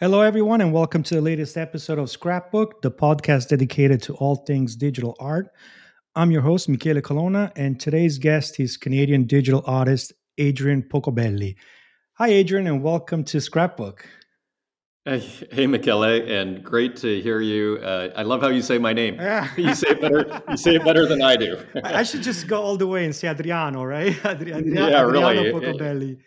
Hello, everyone, and welcome to the latest episode of Scrapbook, the podcast dedicated to all things digital art. I'm your host, Michele Colonna, and today's guest is Canadian digital artist Adrian Pocobelli. Hi, Adrian, and welcome to Scrapbook. Hey, hey, Michele, and great to hear you. Uh, I love how you say my name. You say it better. You say it better than I do. I should just go all the way and say Adriano, right? Adri- Adri- Yeah, Adriano really. Pocobelli.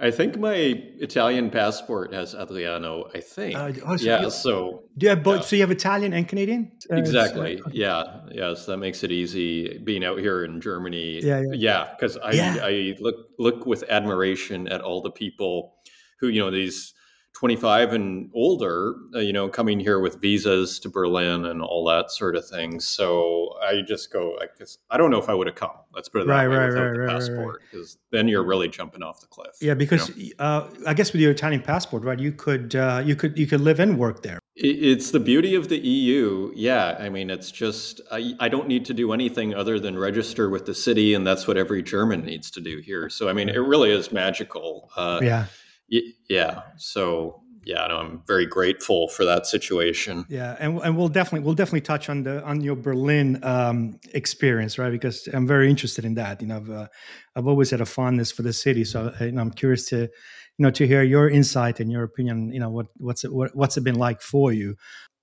I think my Italian passport has Adriano. I think. Uh, oh, so yeah. So Do you have both? Yeah. So you have Italian and Canadian? Uh, exactly. so- Yeah. Yes. That makes it easy being out here in Germany. Yeah, yeah. Yeah. Because I Yeah. I look look with admiration at all the people who you know these. 25 and older, uh, you know, coming here with visas to Berlin and all that sort of thing. So I just go, I guess, I don't know if I would have come. Let's put it that Right, way right, without right, the passport, because then you're really jumping off the cliff. Yeah, you because know? uh, I guess with your Italian passport, right? You could uh, you could you could live and work there. It's the beauty of the EU. Yeah, I mean, it's just I, I don't need to do anything other than register with the city, and that's what every German needs to do here. So I mean, it really is magical. Uh, Yeah, yeah. So yeah, no, I'm very grateful for that situation. yeah, and and we'll definitely we'll definitely touch on the on your Berlin um, experience, right? Because I'm very interested in that. You know, I've uh, I've always had a fondness for the city, so uh, you know, I'm curious to you know to hear your insight and your opinion. You know, what what's it what, what's it been like for you?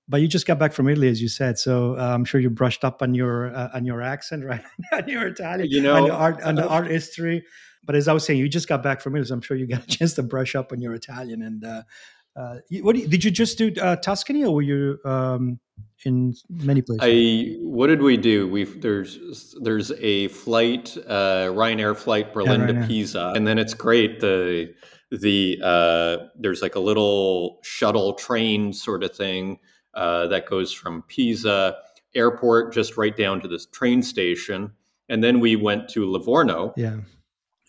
But you just got back from Italy, as you said, so uh, I'm sure you brushed up on your uh, on your accent, right? on your Italian, You know, on the art on the uh, art history. But as I was saying, you just got back from Italy, so I'm sure you got a chance to brush up on your Italian. And uh, uh, what you- did you just do uh, Tuscany, or were you um, in many places? I what did we do? We there's there's a flight, uh, Ryanair flight Berlin Ryanair. to Pisa, and then it's great. The the uh, there's like a little shuttle train sort of thing uh, that goes from Pisa airport just right down to this train station, and then we went to Livorno yeah,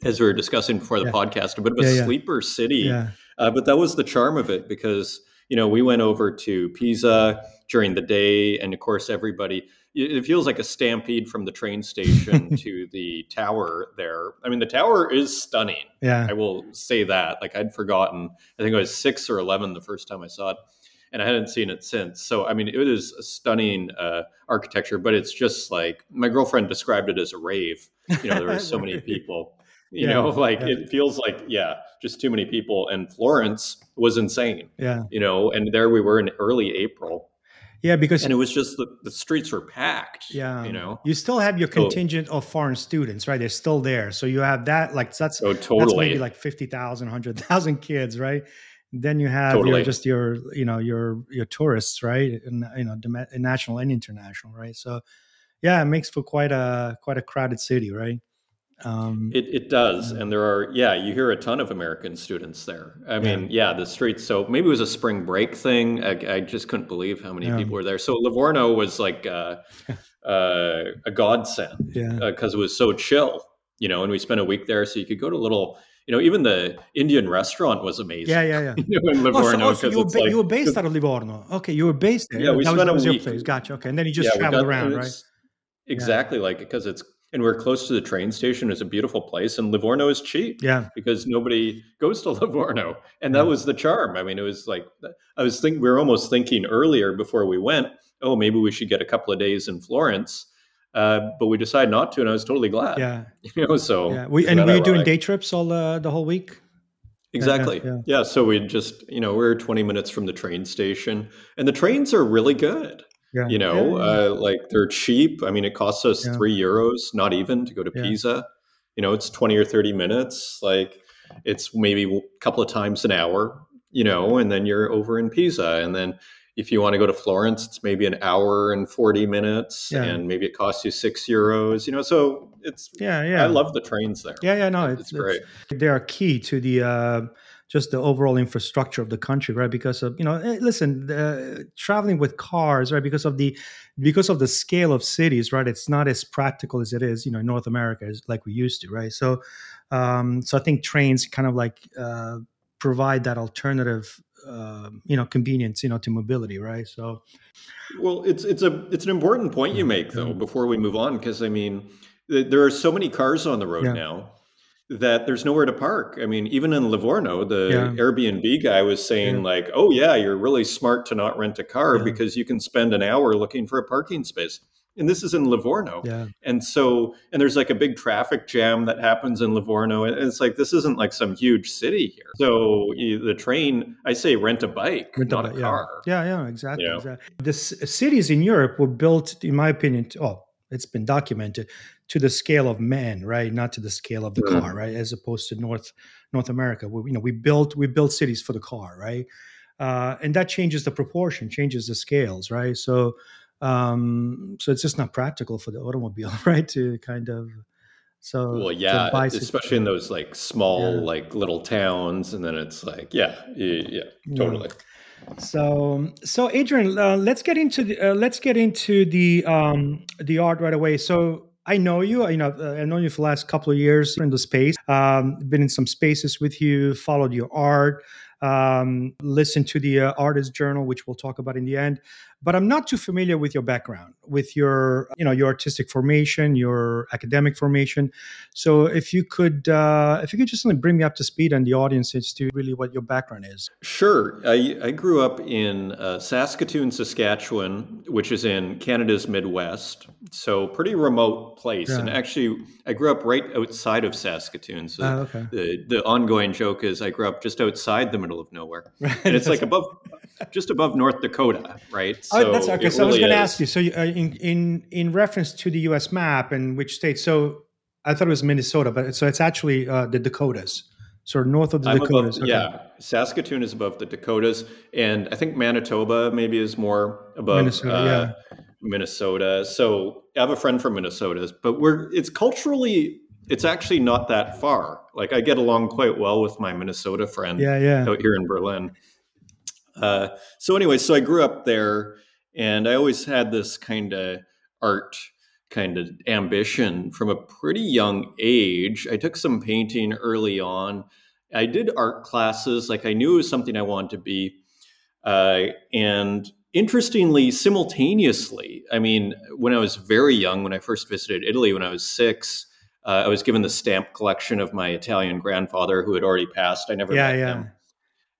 as we were discussing before the Yeah. podcast, a bit of a Yeah, sleeper city. Uh, but that was the charm of it because you know we went over to Pisa during the day, and of course everybody. It feels like a stampede from the train station to the tower there. I mean, the tower is stunning. yeah, I will say that. Like I'd forgotten. I think I was six or eleven the first time I saw it, and I hadn't seen it since. So I mean, it is a stunning uh, architecture, but it's just like my girlfriend described it as a rave. You know, there were so many people. You Yeah, know, like yeah. it feels like yeah, just too many people. And Florence was insane. yeah, You know, and there we were in early April, yeah. Because and it was just the, the streets were packed. yeah, you know. you still have your So- contingent of foreign students, right? They're still there, so you have that. Like that's Oh, that's totally. maybe like 50,000, 100,000 kids, right? Then you have your, just your, you know, your your tourists, right? And you know, national and international, right? So, yeah, it makes for quite a quite a crowded city, right? Um, It, it does, Yeah. and there are yeah. You hear a ton of American students there. I mean, yeah, the streets. So maybe it was a spring break thing. I, I just couldn't believe how many Yeah. people were there. So Livorno was like uh, uh, a godsend yeah, because it was so chill, you know. And we spent a week there, so you could go to a little, you know, even the Indian restaurant was amazing. yeah, yeah, yeah. you know, in Oh, so, Livorno oh, so you, were ba- like you were based out of Livorno. Okay, you were based there. Yeah, we that was, spent that a was your week. place. Gotcha. Okay, and then you just yeah, traveled around, right? Exactly, like because it's and we're close to the train station. It's a beautiful place, and Livorno is cheap. Yeah, because nobody goes to Livorno, and Yeah. that was the charm. I mean, it was like I was think we were almost thinking earlier before we went, oh, maybe we should get a couple of days in Florence, uh, but we decided not to, and I was totally glad. yeah, you know, so yeah. We, and were you doing day trips all uh, the whole week? Exactly. yeah. Yeah, So we just you know we're 20 minutes from the train station, and the trains are really good. Yeah, You know, Yeah, uh, like they're cheap. I mean, it costs us Yeah. three euros, not even, to go to. Pisa. You know, it's twenty or thirty minutes. Like it's maybe a couple of times an hour. You know, and then you're over in Pisa, and then if you want to go to Florence, it's maybe an hour and forty minutes, Yeah. and maybe it costs you six euros. You know, so it's. yeah, yeah. I love the trains there. Yeah, yeah, no, It's, it's, great. they are key to the uh, just the overall infrastructure of the country, right? Because of you know, eh, listen, uh, traveling with cars, right? Because of the because of the scale of cities, right? It's not as practical as it is, you know, in North America, as like we used to, right? So, um, so I think trains kind of like uh, provide that alternative, uh, you know, convenience, you know, to mobility, right? So, Well, it's it's a it's an important point you make though. Before we move on, because I mean, th- there are so many cars on the road Yeah. now that there's nowhere to park. I mean, even in Livorno, the Yeah. Airbnb guy was saying Yeah. like, "Oh yeah, you're really smart to not rent a car Yeah. because you can spend an hour looking for a parking space." And this is in Livorno. Yeah. And so, and there's like a big traffic jam that happens in Livorno. And it's like, this isn't like some huge city here. So you, the train, I say rent a bike, Rent not a bike, yeah. car. Yeah, yeah, exactly. Yeah. exactly. The cities in Europe were built, in my opinion, to, oh, it's been documented to the scale of man, right? Not to the scale of the car, right? As opposed to North North America, we, you know, we built we built cities for the car, right? Uh, and that changes the proportion, changes the scales, right? So, um, so it's just not practical for the automobile, right? To kind of so Well, yeah, especially in those like small, Yeah. like little towns. And then it's like, yeah, yeah, yeah Yeah. totally. So, so Adrian, uh, let's get into the, uh, let's get into the um, the art right away. So, I know you. You know, uh, I know you for the last couple of years in the space. Um, been in some spaces with you, followed your art, um, listened to the uh, artist journal, which we'll talk about in the end. But I'm not too familiar with your background, with your you know your artistic formation, your academic formation. So, if you could, uh, if you could just bring me up to speed and the audience as to really what your background is. Sure. I, I grew up in uh, Saskatoon, Saskatchewan, which is in Canada's Midwest. So, pretty remote place. And actually, I grew up right outside of Saskatoon. So, Uh, okay. the, the ongoing joke is I grew up just outside the middle of nowhere. And it's like above, just above North Dakota, right? oh, that's okay. So I was going to ask you. So, you, uh, in in in reference to the U.S. map and which state? So, I thought it was Minnesota, but so it's actually uh, the Dakotas. So north of the I'm Dakotas. above, yeah, Saskatoon is above the Dakotas, and I think Manitoba maybe is more above Minnesota, uh, Minnesota. So I have a friend from Minnesota, but we're it's culturally it's actually not that far. Like I get along quite well with my Minnesota friend Yeah, yeah. out here in Berlin. Uh, so anyway, so I grew up there, and I always had this kind of art kind of ambition from a pretty young age. I took some painting early on. I did art classes, like I knew it was something I wanted to be. Uh, and interestingly, simultaneously, I mean, when I was very young, when I first visited Italy, when I was six, uh, I was given the stamp collection of my Italian grandfather who had already passed. I never Yeah, met yeah. him.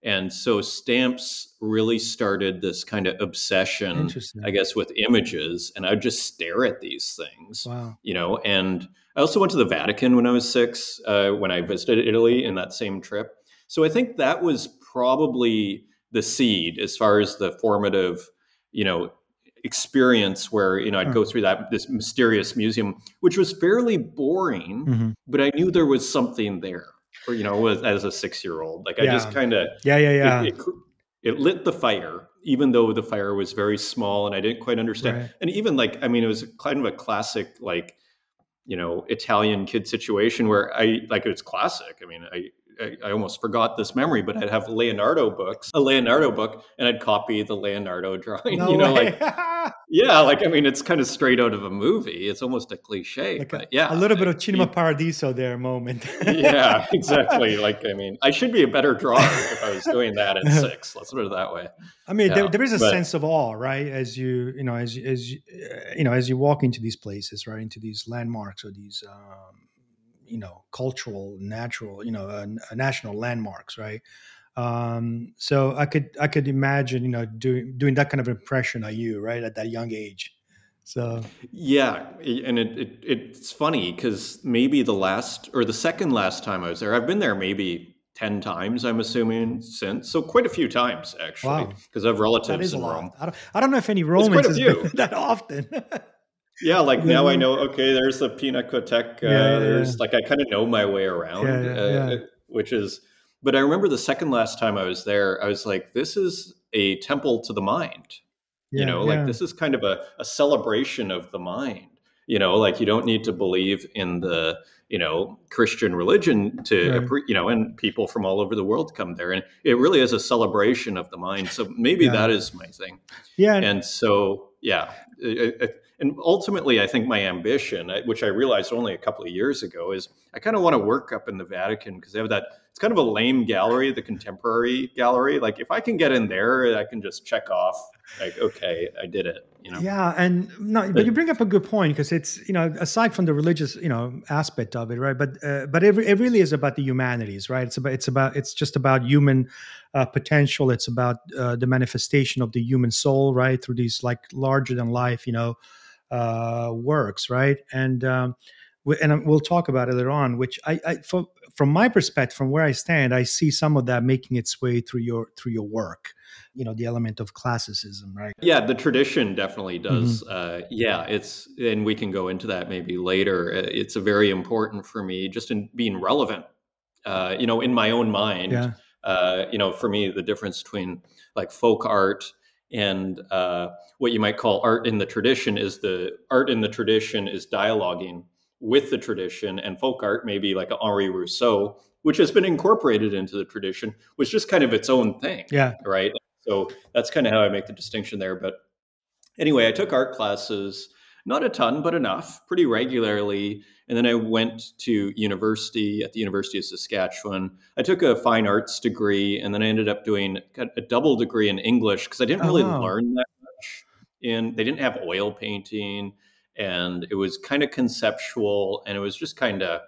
And so stamps really started this kind of obsession, I guess, with images. And I'd just stare at these things, Wow. you know. And I also went to the Vatican when I was six, uh, when I visited Italy in that same trip. So I think that was probably the seed as far as the formative, you know, experience where you know I'd go through that this mysterious museum, which was fairly boring, hmm but I knew there was something there. Or you know, as, as a six year old, like I just kind of Yeah, yeah, yeah. it, it, it lit the fire, even though the fire was very small and I didn't quite understand. Right. And even like, I mean, it was kind of a classic, like, you know, Italian kid situation where I like it's classic. I mean, I, I I almost forgot this memory, but I'd have Leonardo books, a Leonardo book, and I'd copy the Leonardo drawing. no you know, way. like yeah, like I mean, it's kind of straight out of a movie. It's almost a cliche, Like a, yeah, a little bit of Cinema Paradiso there moment. yeah, exactly. Like, I mean, I should be a better drawer if I was doing that at six. Let's put it that way. I mean, there, there is a but- sense of awe, right? As you, you know, as you, as you, you know, as you walk into these places, right, into these landmarks or these, um, you know, cultural, natural, you know, uh, national landmarks, right? Um, so I could, I could imagine, you know, doing doing that kind of impression on you, right, at that young age. So Yeah, and it, it it's funny because maybe the last or the second last time I was there, I've been there maybe ten times. I'm assuming since, so quite a few times actually, Wow. because I have relatives in. Rome. I don't, I don't know if any quite a Romans has been few. that often. Yeah, like now I know. Okay, there's the Pinacoteca. Yeah, yeah, there's like I kind of know my way around, Yeah, yeah, uh, yeah. which is. But I remember the second last time I was there, I was like, "This is a temple to the mind." you know yeah. like this is kind of a, a celebration of the mind you know like you don't need to believe in the you know christian religion to Right. you know and people from all over the world come there and it really is a celebration of the mind so maybe Yeah. that is my thing yeah, and- so yeah it- and ultimately i think my ambition which i realized only a couple of years ago is i kind of want to work up in the vatican because they have that it's kind of a lame gallery the contemporary gallery. Like if i can get in there i can just check off like okay i did it you know? Yeah and no but you bring up a good point because it's you know aside from the religious you know aspect of it right but uh, but it, it really is about the humanities right? It's about it's about it's just about human uh, potential. It's about uh, the manifestation of the human soul right through these like larger than life you know uh, works right and um, and we'll talk about it later on which i, I for, from my perspective from where i stand i see some of that making its way through your through your work you know the element of classicism right yeah the tradition definitely does mm-hmm. uh, yeah it's and we can go into that maybe later uh, it's a very important for me just in being relevant uh, you know in my own mind yeah. uh, you know for me the difference between like folk art and uh, what you might call art in the tradition is the art in the tradition is dialoguing with the tradition and folk art maybe like henri rousseau which has been incorporated into the tradition was just kind of its own thing yeah right so that's kind of how I make the distinction there. But anyway, I took art classes, not a ton, but enough, pretty regularly. And then I went to university at the University of Saskatchewan. I took a fine arts degree, and then I ended up doing a double degree in English because I didn't oh, really oh. learn that much. And they didn't have oil painting, and it was kind of conceptual, and it was just kind of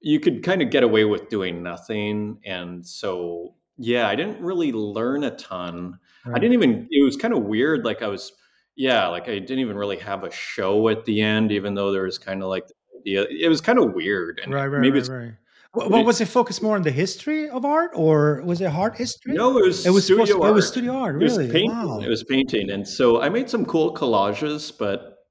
you could kind of get away with doing nothing. And so yeah, I didn't really learn a ton. Right. I didn't even, it was kind of weird. Like I was, yeah, like I didn't even really have a show at the end, even though there was kind of like the idea. It was kind of weird. And right, right, maybe right, right. Well, was it focused more on the history of art, or was it art history? No, it was. It was studio supposed, art. It was studio art. Really? It was painting. Wow. It was painting, and so I made some cool collages, but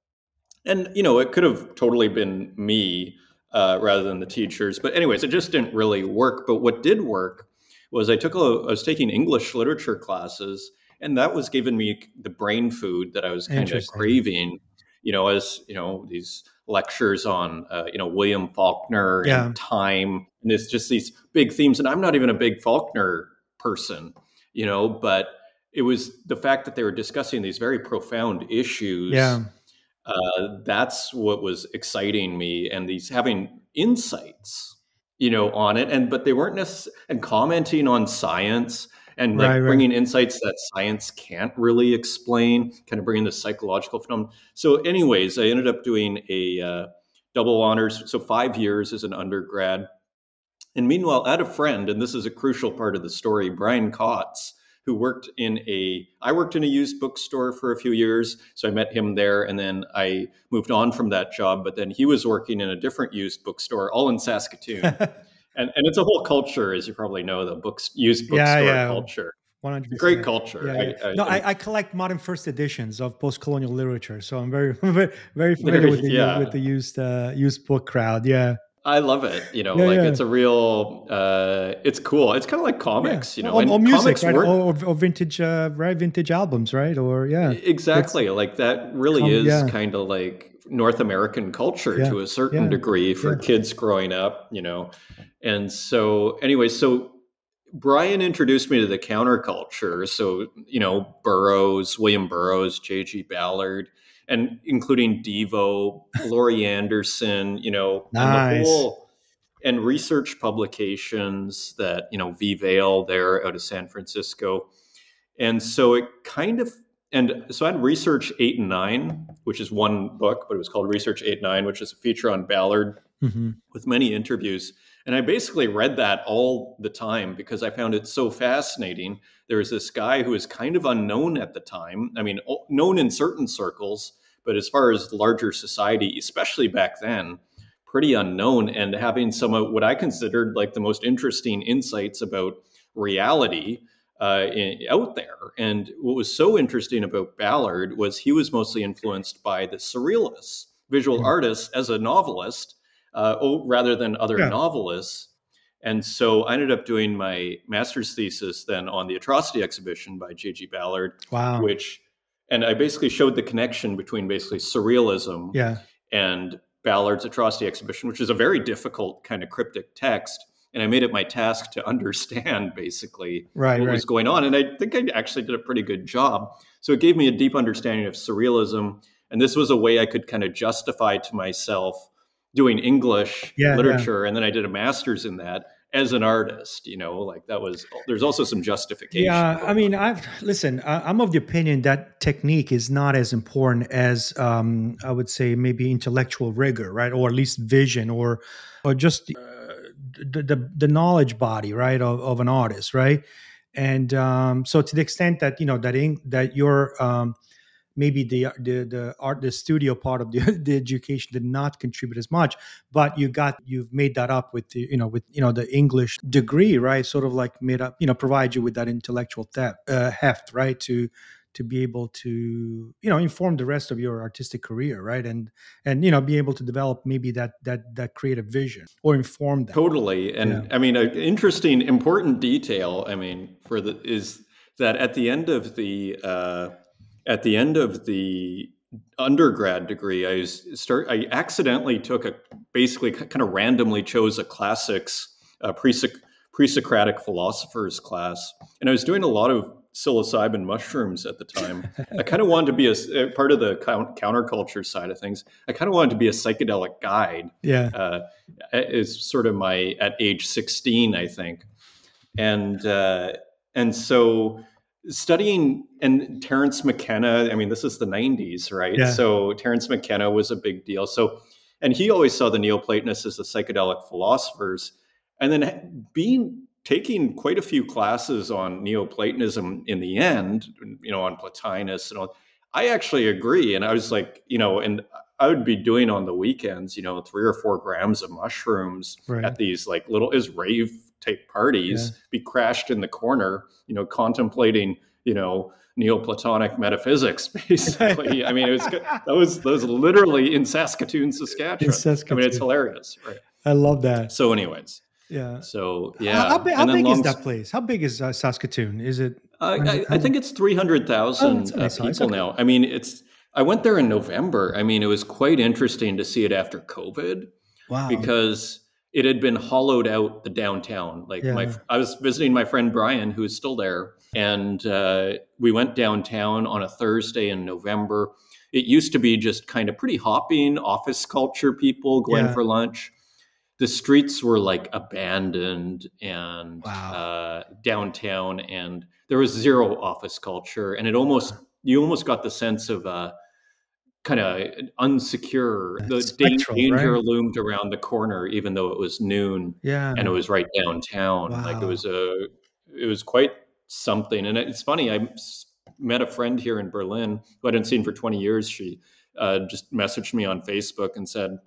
and you know it could have totally been me uh, rather than the teachers. But anyways, it just didn't really work. But what did work was I took a, I was taking English literature classes, and that was giving me the brain food that I was kind of craving. You know, as you know, these lectures on uh, you know William Faulkner yeah. and time, and it's just these big themes. And I'm not even a big Faulkner person, you know, but it was the fact that they were discussing these very profound issues. Yeah. Uh, that's what was exciting me, and these having insights you know, on it. And but they weren't necessarily and commenting on science and like right, bringing right. insights that science can't really explain, kind of bringing the psychological phenomenon. So, anyways, I ended up doing a uh, double honors, so five years as an undergrad. And meanwhile, I had a friend, and this is a crucial part of the story, Brian Kotz, who worked in a I worked in a used bookstore for a few years, so I met him there, and then I moved on from that job. But then he was working in a different used bookstore, all in Saskatoon, and and it's a whole culture, as you probably know, the books used bookstore yeah, yeah. culture. 100%. Great culture. Yeah, yeah. I, I, no, I, I, collect modern first editions of post-colonial literature, so I'm very, very, very familiar with the yeah. with the used uh, used book crowd. Yeah. I love it. You know, like it's a real, uh, it's cool. It's kind of like comics, you know, or, or music, right? Work, or, or, vintage, uh, right? Vintage albums, right? Or yeah, exactly. Like that really um, is kind of like North American culture to a certain degree for kids growing up, you know. And so, anyway, so Brian introduced me to the counterculture. So, you know, Burroughs, William Burroughs, J.G. Ballard and including Devo, Laurie Anderson, you know, nice. and the whole and research publications that you know V Vale there out of San Francisco, and so it kind of and so I had Research Eight and Nine, which is one book, but it was called Research Eight and Nine, which is a feature on Ballard mm-hmm. with many interviews. And I basically read that all the time because I found it so fascinating. There was this guy who was kind of unknown at the time. I mean, known in certain circles, but as far as larger society, especially back then, pretty unknown. And having some of what I considered like the most interesting insights about reality uh, in, out there. And what was so interesting about Ballard was he was mostly influenced by the surrealists, visual mm-hmm. artists, as a novelist uh, rather than other yeah. novelists. And so I ended up doing my master's thesis then on the atrocity exhibition by J.G. Ballard, wow. which, and I basically showed the connection between basically surrealism yeah. and Ballard's atrocity exhibition, which is a very difficult kind of cryptic text. And I made it my task to understand basically right, what right. was going on. And I think I actually did a pretty good job. So it gave me a deep understanding of surrealism. And this was a way I could kind of justify to myself doing English yeah, literature, yeah. and then I did a master's in that. as an artist you know like that was there's also some justification yeah i mean i've listen i'm of the opinion that technique is not as important as um, i would say maybe intellectual rigor right or at least vision or or just uh, the, the, the knowledge body right of, of an artist right and um, so to the extent that you know that in, that your um, maybe the the the art the studio part of the, the education did not contribute as much but you got you've made that up with the you know with you know the english degree right? Sort of like made up you know provide you with that intellectual theft, uh, heft right? To to be able to you know inform the rest of your artistic career right? And and you know be able to develop maybe that that that creative vision or inform that totally. And yeah. i mean an interesting important detail i mean for the is that at the end of the uh at the end of the undergrad degree, I start. I accidentally took a basically kind of randomly chose a classics uh, pre Socratic philosophers class, and I was doing a lot of psilocybin mushrooms at the time. I kind of wanted to be a, part of the counterculture side of things. I kind of wanted to be a psychedelic guide. Yeah, uh, is sort of my at age sixteen, I think, and uh, and so studying and Terence McKenna, I mean, this is the 90s, right? Yeah. So Terence McKenna was a big deal. So, and he always saw the Neoplatonists as the psychedelic philosophers. And then being taking quite a few classes on Neoplatonism in the end, you know, on Plotinus and all, I actually agree. And I was like, you know, and I would be doing on the weekends, you know, three or four grams of mushrooms right. at these like little is rave take parties, yeah. be crashed in the corner, you know, contemplating, you know, Neoplatonic metaphysics, basically. I mean, it was that was that was literally in Saskatoon, Saskatchewan. In Saskatoon. I mean, it's hilarious, right? I love that. So, anyways, yeah. So, yeah. How, how big, how big long, is that place? How big is uh, Saskatoon? Is it? Uh, I, I, think it's three hundred thousand oh, uh, people okay. now. I mean, it's. I went there in November. I mean, it was quite interesting to see it after COVID. Wow. Because it had been hollowed out the downtown. Like yeah. my, I was visiting my friend Brian, who is still there, and uh, we went downtown on a Thursday in November. It used to be just kind of pretty hopping office culture people going yeah. for lunch. The streets were like abandoned and wow. uh, downtown, and there was zero office culture, and it almost you almost got the sense of. Uh, kind of unsecure. The Spectral, danger right? loomed around the corner, even though it was noon. Yeah, and it was right downtown. Wow. Like it was a, it was quite something. And it's funny. I met a friend here in Berlin who I hadn't seen for 20 years. She uh, just messaged me on Facebook and said,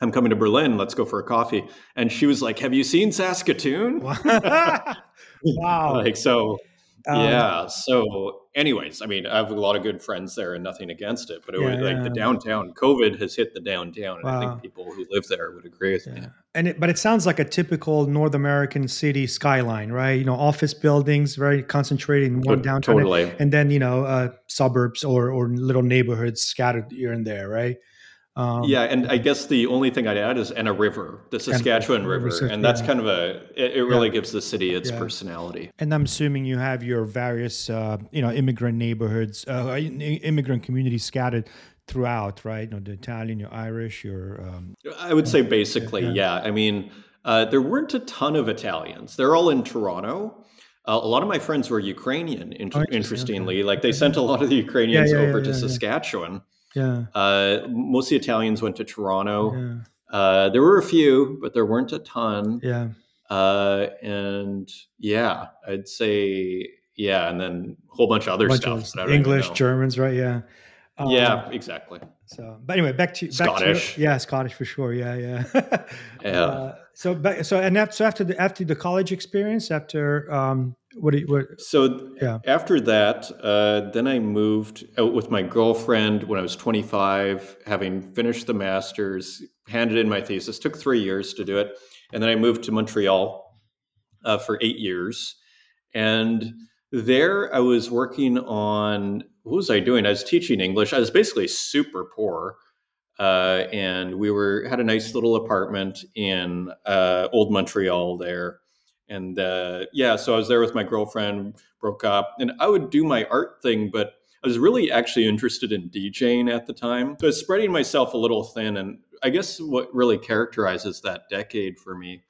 I'm coming to Berlin. Let's go for a coffee. And she was like, Have you seen Saskatoon? wow. like, so um, yeah. So, anyways, I mean, I have a lot of good friends there, and nothing against it. But it yeah, was like yeah. the downtown. COVID has hit the downtown, and wow. I think people who live there would agree with yeah. me. And it, but it sounds like a typical North American city skyline, right? You know, office buildings, very concentrated in one downtown, totally. and then you know, uh, suburbs or or little neighborhoods scattered here and there, right? Um, yeah, and I guess the only thing I'd add is and a river, the Saskatchewan and, River, and that's yeah. kind of a it, it really yeah. gives the city its yeah. personality. And I'm assuming you have your various uh, you know immigrant neighborhoods, uh, immigrant communities scattered throughout, right? You know, the Italian, your Irish, your. Um, I would say basically, yeah. I mean, uh, there weren't a ton of Italians. They're all in Toronto. Uh, a lot of my friends were Ukrainian. In- oh, interestingly, okay. like they sent a lot of the Ukrainians over to Saskatchewan. Yeah. Uh, most of the Italians went to Toronto. Yeah. Uh, there were a few, but there weren't a ton. Yeah. Uh, and yeah, I'd say yeah, and then a whole bunch of other bunch stuff. Of English, Germans, right? Yeah. Um, yeah, exactly. So, but anyway, back to back Scottish. To, yeah, Scottish for sure. Yeah, yeah. yeah. Uh, so, so and after, so after the after the college experience, after um, what? You, what? So yeah. After that, uh, then I moved out with my girlfriend when I was 25, having finished the masters, handed in my thesis. Took three years to do it, and then I moved to Montreal uh, for eight years, and there I was working on what was I doing? I was teaching English. I was basically super poor. Uh, and we were had a nice little apartment in uh, old Montreal there, and uh, yeah, so I was there with my girlfriend, broke up, and I would do my art thing, but I was really actually interested in DJing at the time. So I was spreading myself a little thin, and I guess what really characterizes that decade for me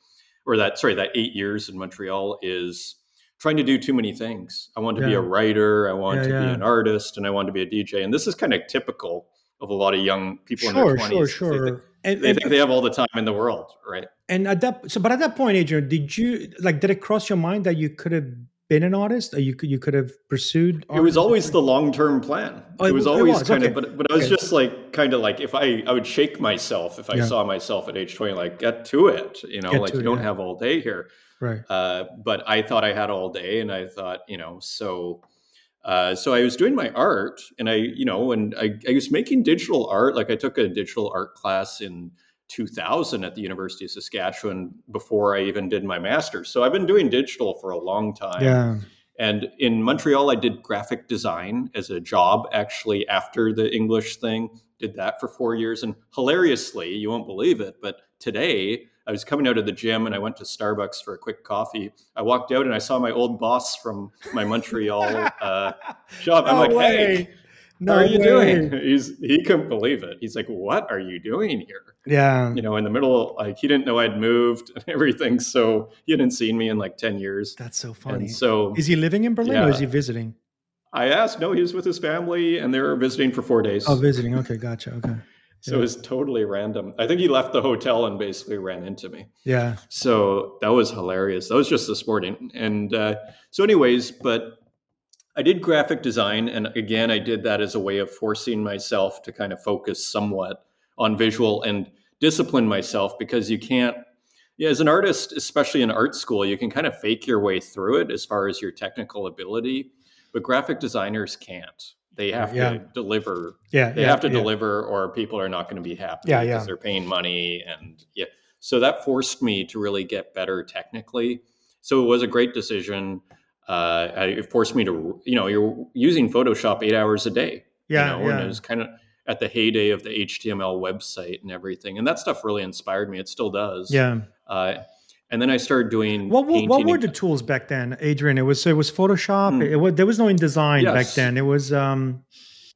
or that sorry that eight years in Montreal is trying to do too many things. I want to be a writer, I want Yeah, to yeah. be an artist, and I want to be a DJ. And this is kind of typical of a lot of young people in Sure, their sure, 20s. They, sure. And, they and, think they have all the time in the world, right? and at that, so but at that point, Adrian, did you like? Did it cross your mind that you could have been an artist, or you could you could have pursued? It was always the long term plan. Oh, it was it always was, kind okay. of, but but I was Okay. just like kind of like if I I would shake myself if I Yeah. saw myself at age twenty, like get to it, you know, Get like you it, don't yeah. have all day here. right. Uh, but I thought I had all day, and I thought, you know, so. Uh, so I was doing my art, and I, you know, and I, I was making digital art. Like I took a digital art class in 2000 at the University of Saskatchewan before I even did my master's. So I've been doing digital for a long time. Yeah. And in Montreal, I did graphic design as a job actually after the English thing. Did that for four years. And hilariously, you won't believe it, but today I was coming out of the gym and I went to Starbucks for a quick coffee. I walked out and I saw my old boss from my Montreal uh, job. I'm like, way. hey, No how are you way. doing? He's he couldn't believe it. He's like, what are you doing here? Yeah. You know, in the middle, like he didn't know I'd moved and everything. So he hadn't seen me in like 10 years. That's so funny. And so is he living in Berlin or is he visiting? I asked, no, he was with his family and they were visiting for four days. Oh, visiting. Okay, gotcha. Okay. So it was totally random. I think he left the hotel and basically ran into me. Yeah. So that was hilarious. That was just this morning. And uh, so, anyways, but I did graphic design. And again, I did that as a way of forcing myself to kind of focus somewhat on visual and discipline myself because you can't. Yeah, as an artist, especially in art school, you can kind of fake your way through it as far as your technical ability, but graphic designers can't. They have Yeah. to deliver Yeah. they yeah, have to deliver or people are not going to be happy Yeah, because yeah. they're paying money and yeah so that forced me to really get better technically so it was a great decision uh, it forced me to you know you're using photoshop eight hours a day Yeah. you know, and yeah. it was kind of at the heyday of the html website and everything and that stuff really inspired me it still does yeah. uh, and then i started doing What, what, what were the tools back then, Adrian? It was it was Photoshop. Hmm. It, was there was no InDesign back then. It was um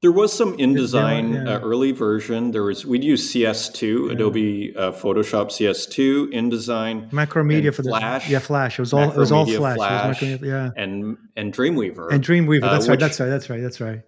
There was some InDesign yeah. uh, early version. There was we'd use CS2, Yeah. Adobe uh, Photoshop CS2, InDesign, Macromedia for the Flash. Yeah, Flash. It was all it was all Flash. It was yeah. and and Dreamweaver. And Dreamweaver. uh, That's right. which- That's right. That's right. That's right.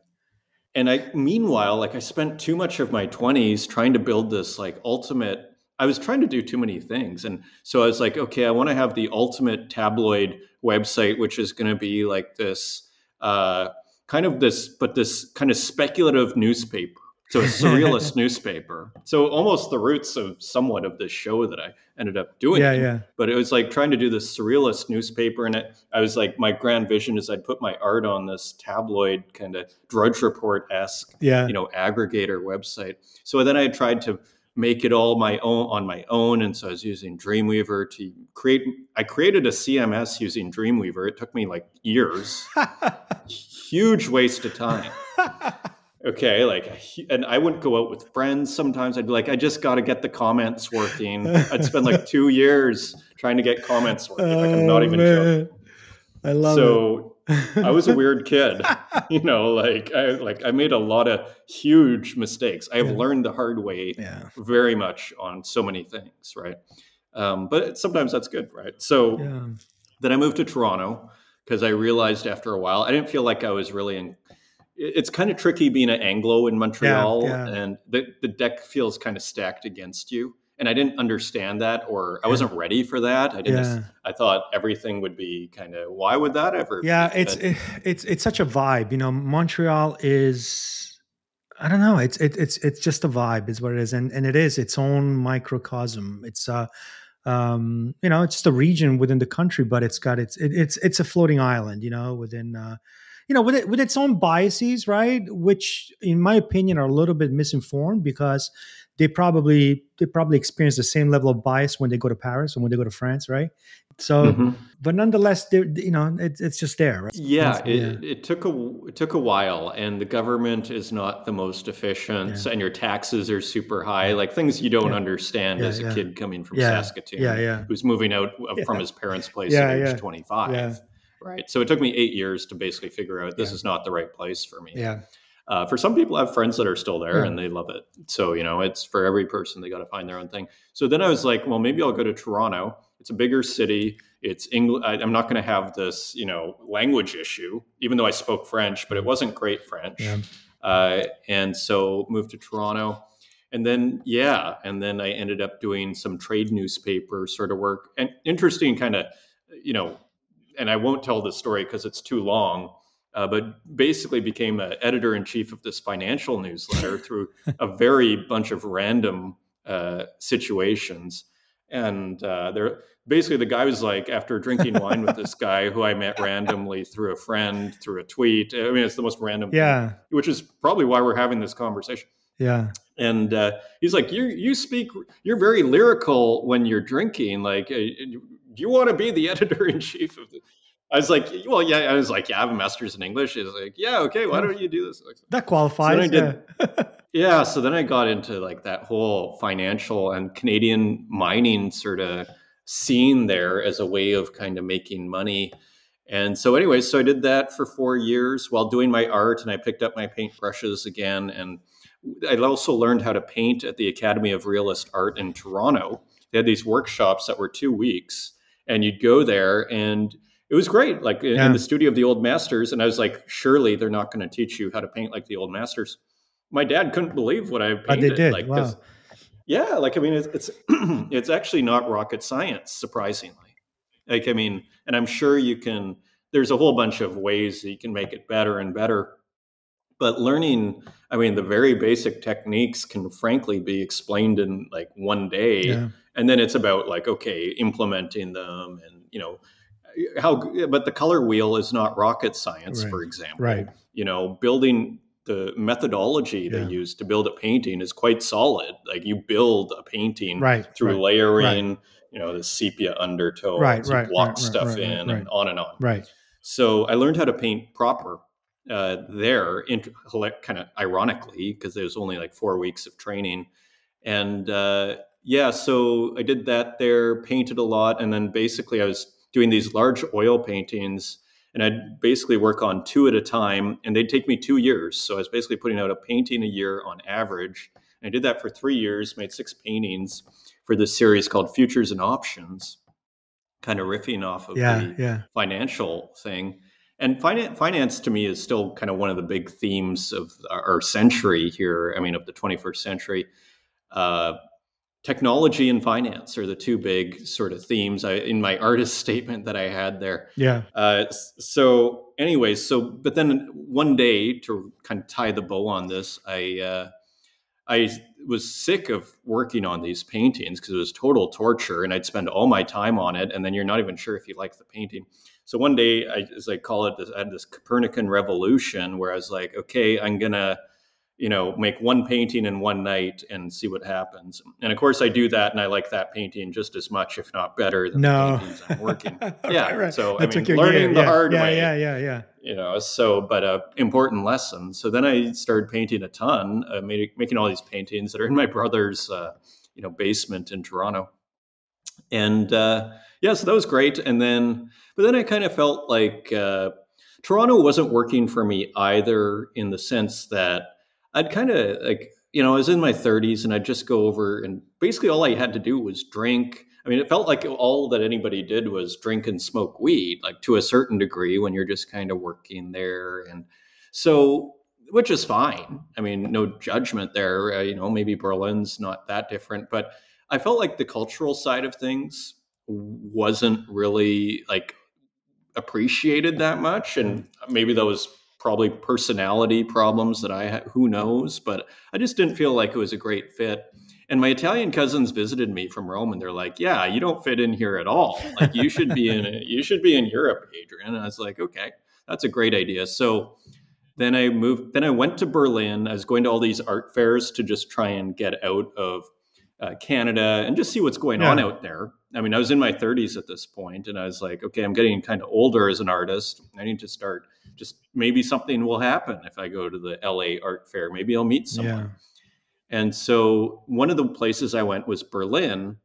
and I meanwhile, like I spent too much of my 20s trying to build this like ultimate I was trying to do too many things. And so I was like, okay, I want to have the ultimate tabloid website, which is going to be like this uh, kind of this, but this kind of speculative newspaper. So a surrealist newspaper. So almost the roots of somewhat of this show that I ended up doing. Yeah, yeah. But it was like trying to do this surrealist newspaper. And it, I was like, my grand vision is I'd put my art on this tabloid kind of drudge report esque Yeah. you know aggregator website so then i tried to make it all my own on my own. And so i was using dreamweaver to create i created a cms using dreamweaver. It took me like years. Huge waste of time. Okay like and i wouldn't go out with friends sometimes. I'd be like i just got to get the comments working. I'd spend like two years trying to get comments working. Like i'm not Oh, even joking. I love so it. I was a weird kid, you know. Like I like I made a lot of huge mistakes. I have Yeah. learned the hard way yeah. very much on so many things, right? Um, but sometimes that's good, right? So Yeah. then I moved to Toronto because I realized after a while I didn't feel like I was really in. It's kind of tricky being an Anglo in Montreal, and the the deck feels kind of stacked against you. And I didn't understand that, or I wasn't ready for that. I didn't. Yeah. I thought everything would be kind of. Why would that ever? be?" Yeah, it's it, it's it's such a vibe. You know, Montreal is I don't know. It's it, it's it's just a vibe, is what it is, and and it is its own microcosm. It's uh, um, you know, it's just a region within the country, but it's got its it, it's it's a floating island. You know, within uh, you know, with it with its own biases, right? Which, in my opinion, are a little bit misinformed because they probably they probably experience the same level of bias when they go to Paris and when they go to France, right? So, Mhm. but nonetheless, you know it's it's just there, right? Yeah, it, it took a it took a while, and the government is not the most efficient, Yeah. and your taxes are super high, like things you don't Yeah. understand Yeah, as a kid coming from Yeah, Saskatoon, yeah, yeah. who's moving out from his parents' place Yeah, at age yeah. twenty five. Yeah. Right. So it took me eight years to basically figure out this Yeah. is not the right place for me. Yeah, Uh, for some people, I have friends that are still there Yeah. and they love it. So, you know, it's for every person, they got to find their own thing. So then I was like, well, maybe I'll go to Toronto. it's a bigger city. It's English. I'm not going to have this, you know, language issue, even though I spoke French, but it wasn't great French. Yeah. Uh, and so moved to Toronto. And then, yeah, and then I ended up doing some trade newspaper sort of work. And interesting, kind of, you know, and I won't tell the story because it's too long. Uh, but basically became an editor in chief of this financial newsletter through a very bunch of random uh, situations. And uh, there, basically, the guy was like, after drinking wine with this guy who I met randomly through a friend, through a tweet. I mean, it's the most random, yeah. Thing, which is probably why we're having this conversation. Yeah. And uh, he's like, you you speak, you're very lyrical when you're drinking. Like, uh, do you want to be the editor in chief of the? I was like, well, yeah. I was like, yeah, I have a master's in English. He's like, yeah, okay. Why don't you do this? That qualifies. So did, yeah. yeah. So then I got into like that whole financial and Canadian mining sort of scene there as a way of kind of making money. And so, anyway, so I did that for four years while doing my art, and I picked up my paintbrushes again. And I also learned how to paint at the Academy of Realist Art in Toronto. They had these workshops that were two weeks, and you'd go there and it was great, like in, yeah. in the studio of the old masters. And I was like, surely they're not going to teach you how to paint like the old masters. My dad couldn't believe what I painted. Oh, they did. Like, wow. yeah, like I mean, it's it's, it's actually not rocket science, surprisingly. Like I mean, and I'm sure you can. There's a whole bunch of ways that you can make it better and better. But learning, I mean, the very basic techniques can frankly be explained in like one day, yeah. and then it's about like okay, implementing them and you know how but the color wheel is not rocket science right. for example right you know building the methodology yeah. they use to build a painting is quite solid like you build a painting right through right. layering right. you know the sepia undertones right, right, block stuff in and on and on right so i learned how to paint proper uh, there in kind of ironically because there was only like four weeks of training and uh, yeah so i did that there painted a lot and then basically i was doing these large oil paintings and I'd basically work on two at a time, and they'd take me two years. So I was basically putting out a painting a year on average. And I did that for three years, made six paintings for this series called Futures and Options, kind of riffing off of yeah, the yeah. financial thing. And finance, finance to me is still kind of one of the big themes of our century here. I mean, of the 21st century. Uh, technology and finance are the two big sort of themes I, in my artist statement that I had there. Yeah. Uh, so, anyways, so but then one day to kind of tie the bow on this, I uh, I was sick of working on these paintings because it was total torture, and I'd spend all my time on it, and then you're not even sure if you like the painting. So one day, I, as I call it, I had this Copernican revolution where I was like, okay, I'm gonna you know, make one painting in one night and see what happens. And of course, I do that, and I like that painting just as much, if not better, than no. the paintings I'm working. yeah, right, right. so That I mean, learning the Yeah, hard yeah, way. Yeah, yeah, yeah. You know, so but a important lesson. So then I started painting a ton, uh, made, making all these paintings that are in my brother's, uh, you know, basement in Toronto. And uh, yeah, so that was great. And then, but then I kind of felt like uh, Toronto wasn't working for me either, in the sense that I'd kind of like, you know, I was in my 30s and I'd just go over and basically all I had to do was drink. I mean, it felt like all that anybody did was drink and smoke weed, like to a certain degree when you're just kind of working there. And so, which is fine. I mean, no judgment there. Uh, you know, maybe Berlin's not that different, but I felt like the cultural side of things wasn't really like appreciated that much. And maybe that was probably personality problems that I had, who knows, but I just didn't feel like it was a great fit. And my Italian cousins visited me from Rome and they're like, "Yeah, you don't fit in here at all. Like you should be in you should be in Europe, Adrian." And I was like, "Okay, that's a great idea." So then I moved then I went to Berlin. I was going to all these art fairs to just try and get out of uh, Canada and just see what's going yeah. on out there. I mean, I was in my 30s at this point and I was like, "Okay, I'm getting kind of older as an artist. I need to start just maybe something will happen if I go to the LA art fair. Maybe I'll meet someone. Yeah. And so one of the places I went was Berlin.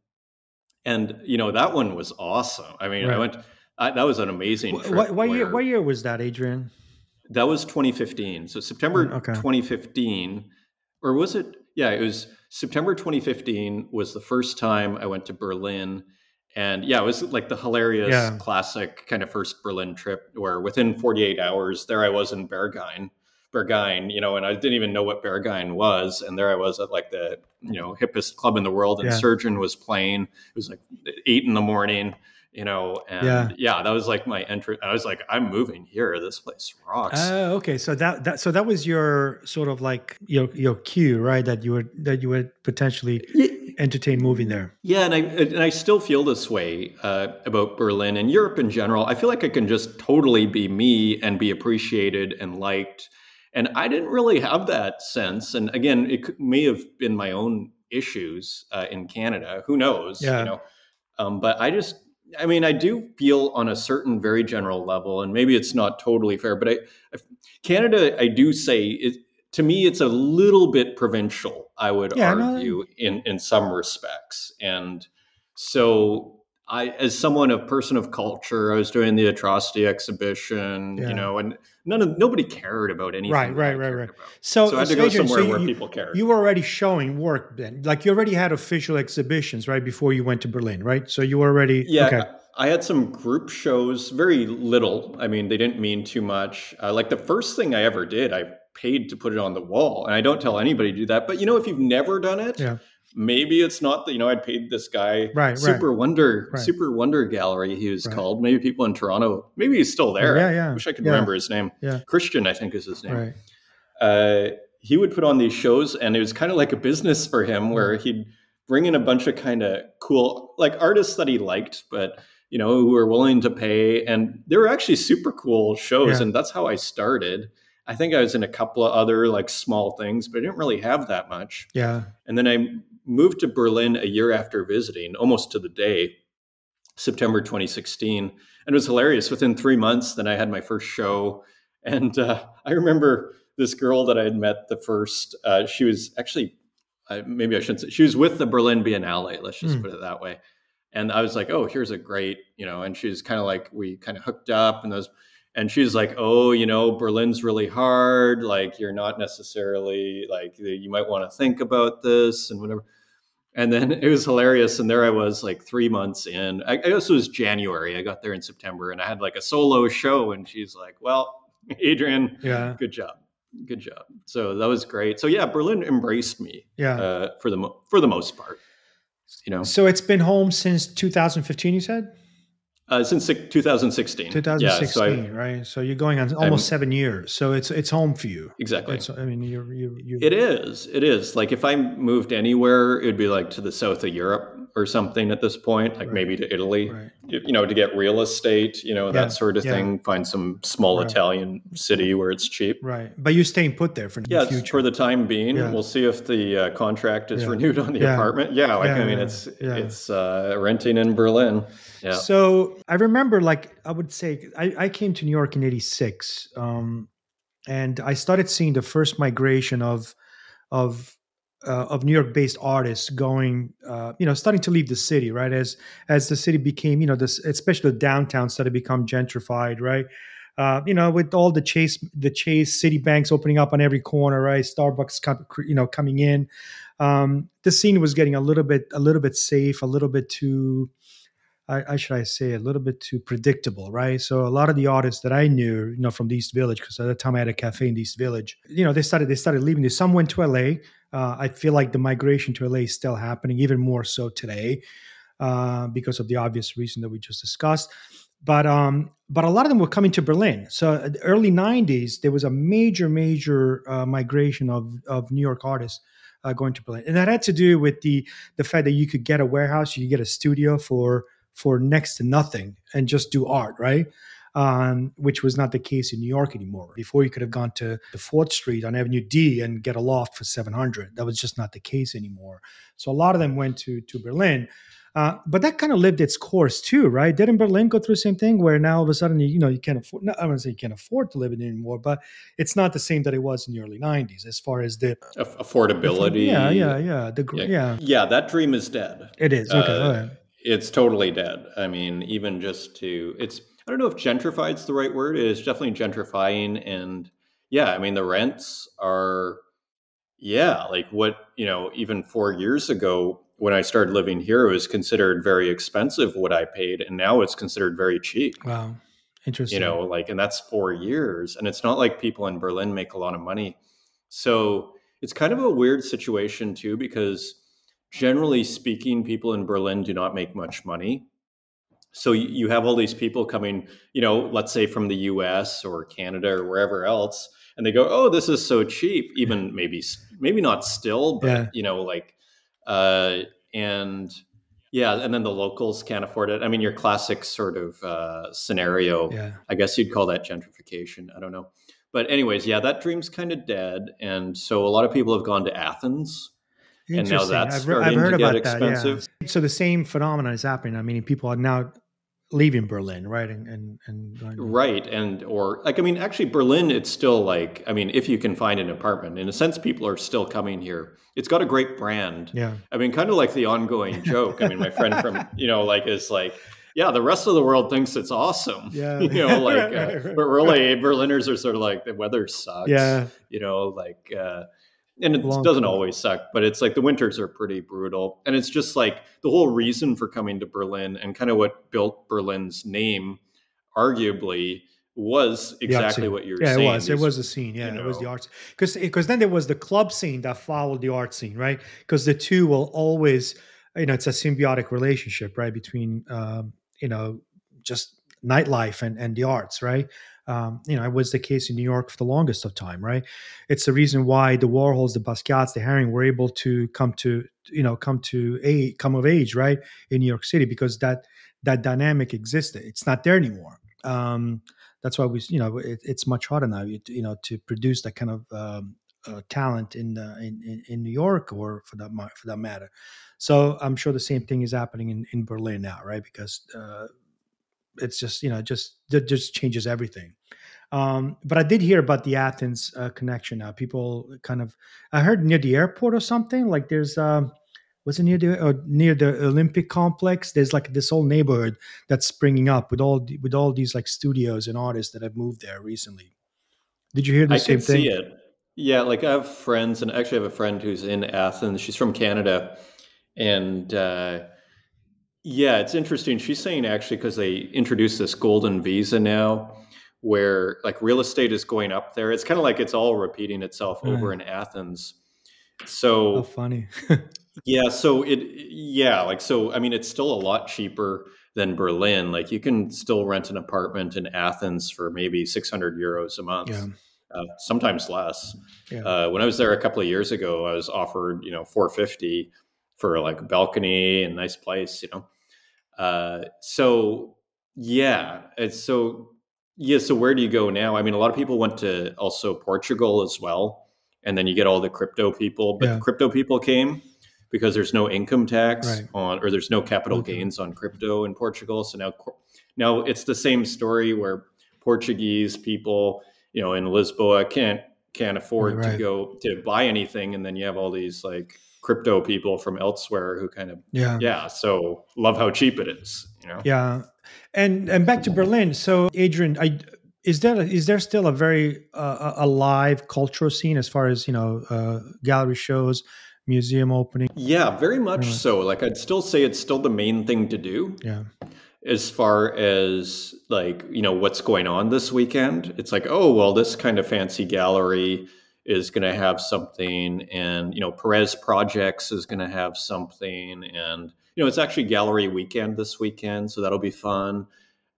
And, you know, that one was awesome. I mean, right. I went, I, that was an amazing trip. What, what year, what year was that, Adrian? That was 2015. So September mm, okay. 2015, or was it? Yeah, it was September 2015 was the first time I went to Berlin. And yeah, it was like the hilarious Yeah. classic kind of first Berlin trip where within 48 hours there I was in Berghain, Berghain, you know, and I didn't even know what Berghain was, and there I was at like the you know hippest club in the world, and Yeah. Surgeon was playing. It was like eight in the morning, you know, and Yeah. yeah, that was like my entrance. I was like, I'm moving here. This place rocks. Oh, okay. So that that so that was your sort of like your your cue, right? That you were, that you would potentially entertain moving there. Yeah, and I and I still feel this way uh, about Berlin and Europe in general. I feel like I can just totally be me and be appreciated and liked, and I didn't really have that sense. And again, it may have been my own issues uh, in Canada. Who knows? Yeah. You know, um, but I just, I mean, I do feel on a certain very general level, and maybe it's not totally fair, but I, I Canada, I do say it. To me, it's a little bit provincial. I would Yeah, argue in in some respects, and so I, as someone a person of culture, I was doing the atrocity exhibition, Yeah. you know, and none of nobody cared about anything. Right, right, right, right. So, So I had to go Adrian, so somewhere where you- people cared. You were already showing work then, like you already had official exhibitions, right, before you went to Berlin, right? So you were already Yeah, Okay. I had some group shows, very little. I mean, they didn't mean too much. Uh, like the first thing I ever did, I paid to put it on the wall, and I don't tell anybody to do that. But you know, if you've never done it, Yeah. maybe it's not that. You know, I'd paid this guy, Right, right. Super Wonder, Right. Super Wonder Gallery. He was Right. called. Maybe people in Toronto. Maybe he's still there. Yeah, yeah, I wish I could yeah. remember his name. Yeah. Christian, I think is his name Right. uh, he would put on these shows and it was kind of like a business for him where he'd bring in a bunch of kind of cool like artists that he liked but you know who were willing to pay and they were actually super cool shows and that's how i started i think i was in a couple of other like small things but i didn't really have that much Yeah. and then I moved to Berlin a year after visiting, almost to the day, September 2016. And it was hilarious. Within three months, then I had my first show. And uh, I remember this girl that I had met the first, uh, she was actually, uh, maybe I shouldn't say, she was with the Berlin Biennale, let's just Hmm. put it that way. And I was like, oh, here's a great, you know, and she's kind of like, we kind of hooked up and those, and she's like, oh, you know, Berlin's really hard. Like, you're not necessarily like, you might want to think about this and whatever. And then it was hilarious. And there I was like three months in. I, I guess it was January. I got there in September and I had like a solo show. And she's like, well, Adrian, Yeah. good job. Good job. So that was great. So yeah, Berlin embraced me Yeah. uh, for the mo- for the most part. You know, so it's been home since 2015, you said? Uh, since six- 2016. 2016, Yeah, so I, right? So you're going on almost seven years. So it's it's home for you. exactly. It's, I mean, you're you you. It is. It is. Like if I moved anywhere, it would be like to the south of Europe or something at this point, like Right. maybe to Italy. Right. You know, to get real estate, you know, Yeah, that sort of yeah. thing. Find some small Right. Italian city where it's cheap. Right. But you're staying put there for the Yeah, future. for the time being. Yeah. We'll see if the uh, contract is renewed on the apartment. Yeah, like I mean, it's it's uh, renting in Berlin. Yeah. So I remember, like, I would say, I, I came to New York in '86, um, and I started seeing the first migration of of uh, of New York-based artists going, uh, you know, starting to leave the city, right? As as the city became, you know, this especially the downtown started to become gentrified, right? Uh, you know, with all the chase the chase city banks opening up on every corner, right? Starbucks, you know, coming in. Um, the scene was getting a little bit a little bit safe, a little bit too I, I should I say a little bit too predictable, right? So a lot of the artists that I knew, you know, from the East Village, because at the time I had a cafe in the East Village, you know, they started they started leaving. Some went to LA. Uh, I feel like the migration to LA is still happening, even more so today, uh, because of the obvious reason that we just discussed. But um, but a lot of them were coming to Berlin. So uh, early '90s, there was a major, major uh, migration of of New York artists uh, going to Berlin, and that had to do with the the fact that you could get a warehouse, you could get a studio for for next to nothing and just do art, right? Um, which was not the case in New York anymore. Before you could have gone to the Fourth Street on Avenue D and get a loft for seven hundred. That was just not the case anymore. So a lot of them went to to Berlin. Uh, but that kind of lived its course too, right? Didn't Berlin go through the same thing where now all of a sudden you, you know you can't afford? I don't say you can't afford to live in it anymore, but it's not the same that it was in the early '90s as far as the Aff- affordability. Yeah, yeah, yeah. The Yeah. yeah, Yeah, that dream is dead. it is. Okay, Uh. It's totally dead. I mean, even just to it's I don't know if gentrified is the right word. It is definitely gentrifying and yeah, I mean the rents are yeah, like what, you know, even 4 years ago when I started living here, it was considered very expensive what I paid, and now it's considered very cheap. Wow, interesting. You know, like, and that's four years, and it's not like people in Berlin make a lot of money. So it's kind of a weird situation too, because generally speaking, people in Berlin do not make much money. So you have all these people coming, you know, let's say from the U.S. or Canada or wherever else, and they go, "Oh, this is so cheap." Even maybe, maybe not still, but yeah. you know, like, uh, and yeah, and then the locals can't afford it. I mean, your classic sort of uh, scenario. Yeah. I guess you'd call that gentrification. I don't know, but anyways, yeah, that dream's kind of dead, and so a lot of people have gone to Athens. And now that's I've, starting I've heard to get expensive. That, yeah. So the same phenomenon is happening. I mean, people are now leaving Berlin, right? And and, and right, and or like I mean, actually, Berlin, it's still like I mean, if you can find an apartment, in a sense, people are still coming here. It's got a great brand. Yeah, I mean, kind of like the ongoing joke. I mean, my friend from you know, like is like. Yeah, the rest of the world thinks it's awesome. Yeah, you know, like, uh, but really, Berliners are sort of like the weather sucks. Yeah, you know, like, uh, and it Long doesn't always suck, but it's like the winters are pretty brutal. And it's just like the whole reason for coming to Berlin and kind of what built Berlin's name, arguably, was exactly what you're yeah, saying. Yeah, it was. These, it was a scene. Yeah, know. it was the arts. Because because then there was the club scene that followed the art scene, right? Because the two will always, you know, it's a symbiotic relationship, right, between um, you know just nightlife and and the arts, right? Um, you know, it was the case in New York for the longest of time, right? It's the reason why the Warhols, the Basquiat's, the Haring were able to come to, you know, come to a come of age, right, in New York City because that that dynamic existed. It's not there anymore. Um, that's why we, you know, it, it's much harder now, you, you, know, to produce that kind of um, uh, talent in, uh, in in New York or for that for that matter. So I'm sure the same thing is happening in, in Berlin now, right? Because uh, it's just you know just it just changes everything. Um, but I did hear about the Athens uh, connection. Now people kind of I heard near the airport or something like there's um, was it near the uh, near the Olympic complex? There's like this whole neighborhood that's springing up with all the, with all these like studios and artists that have moved there recently. Did you hear the I same thing? see it. Yeah, like I have friends, and actually I have a friend who's in Athens. She's from Canada, and uh, yeah, it's interesting. She's saying actually because they introduced this golden visa now, where like real estate is going up there. It's kind of like it's all repeating itself over mm. in Athens. So oh, funny. yeah, so it yeah, like so I mean it's still a lot cheaper than Berlin. Like you can still rent an apartment in Athens for maybe 600 euros a month. Yeah. Uh, sometimes less. Yeah. Uh, when I was there a couple of years ago, I was offered, you know, 450 for like a balcony and nice place, you know. Uh, so yeah, it's so yeah. So where do you go now? I mean, a lot of people went to also Portugal as well, and then you get all the crypto people. But yeah. crypto people came because there's no income tax right. on, or there's no capital okay. gains on crypto in Portugal. So now, now it's the same story where Portuguese people, you know, in Lisboa can't can't afford right. to go to buy anything, and then you have all these like crypto people from elsewhere who kind of yeah. yeah so love how cheap it is you know? Yeah. And and back to berlin so adrian i is there is there still a very uh, alive cultural scene as far as you know uh, gallery shows museum opening? Yeah very much so. Like i'd still say it's still the main thing to do. Yeah. As far as like you know what's going on this weekend it's like oh well this kind of fancy gallery is going to have something and you know Peres Projects is going to have something and you know it's actually gallery weekend this weekend so that'll be fun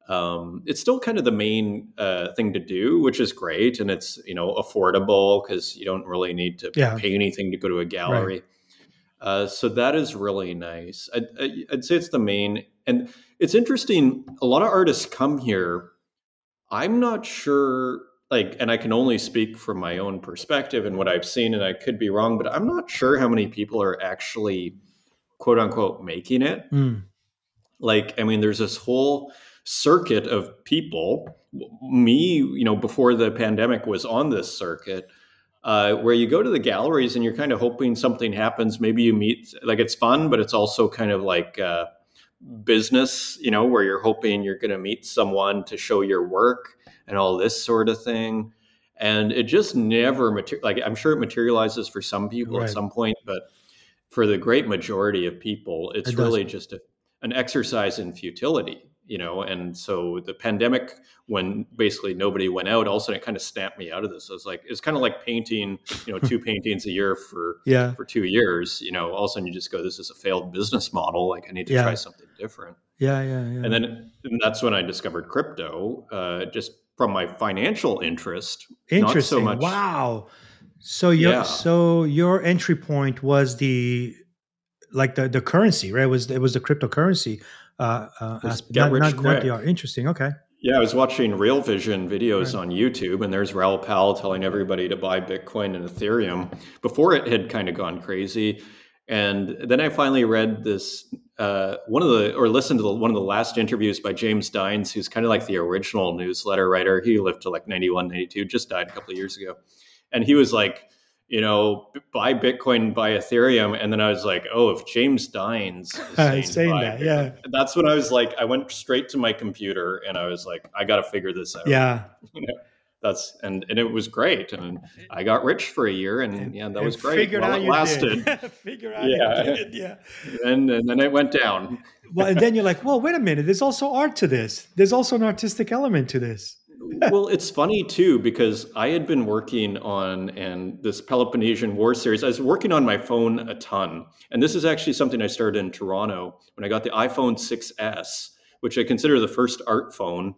um, it's still kind of the main uh, thing to do which is great and it's you know affordable because you don't really need to yeah. pay anything to go to a gallery right. uh, so that is really nice I'd, I'd say it's the main and it's interesting a lot of artists come here i'm not sure like and i can only speak from my own perspective and what i've seen and i could be wrong but i'm not sure how many people are actually quote unquote making it. Mm. like i mean there's this whole circuit of people. Me you know before the pandemic was on this circuit uh, where you go to the galleries and you're kind of hoping something happens. Maybe you meet like it's fun but it's also kind of like uh, business you know where you're hoping you're going to meet someone to show your work and all this sort of thing. And it just never mater- like I'm sure it materializes for some people right. at some point, but for the great majority of people, it's It really just a, an exercise in futility, you know. And so the pandemic, when basically nobody went out, all of a sudden it kind of snapped me out of this. I was like, it's kind of like painting, you know, two paintings a year for Yeah. for two years. You know, all of a sudden you just go, this is a failed business model. Like I need to Yeah. try something different. Yeah. Yeah. Yeah. And then and that's when I discovered crypto, uh, just from my financial interest. Interesting. much- Wow. So your Yeah. so your entry point was the like the the currency, right? It was it was the cryptocurrency uh, uh aspect, get not, rich not, not quick. the. Interesting. Okay. Yeah, I was watching Real Vision videos Right. on YouTube, and there's Raoul Pal telling everybody to buy Bitcoin and Ethereum before it had kind of gone crazy. And then I finally read this uh, one of the or listened to the, one of the last interviews by James Dines, who's kind of like the original newsletter writer. He lived to like 91, 92, just died a couple of years ago. And he was like, you know, buy Bitcoin, buy Ethereum. And then I was like, oh, if James Dines is saying, Saying that, Bitcoin- yeah. that's when I was like, I went straight to my computer and I was like, I got to figure this out. Yeah. That's and and it was great, and I got rich for a year, and yeah, that And was great Figured while out it you lasted. Figure out Yeah. did. Yeah. and, and then it went down. Well, and then you're like, well, wait a minute. There's also art to this. There's also an artistic element to this. well, it's funny too because I had been working on and this Peloponnesian War series. I was working on my phone a ton, and this is actually something I started in Toronto when I got the iPhone 6s, which I consider the first art phone,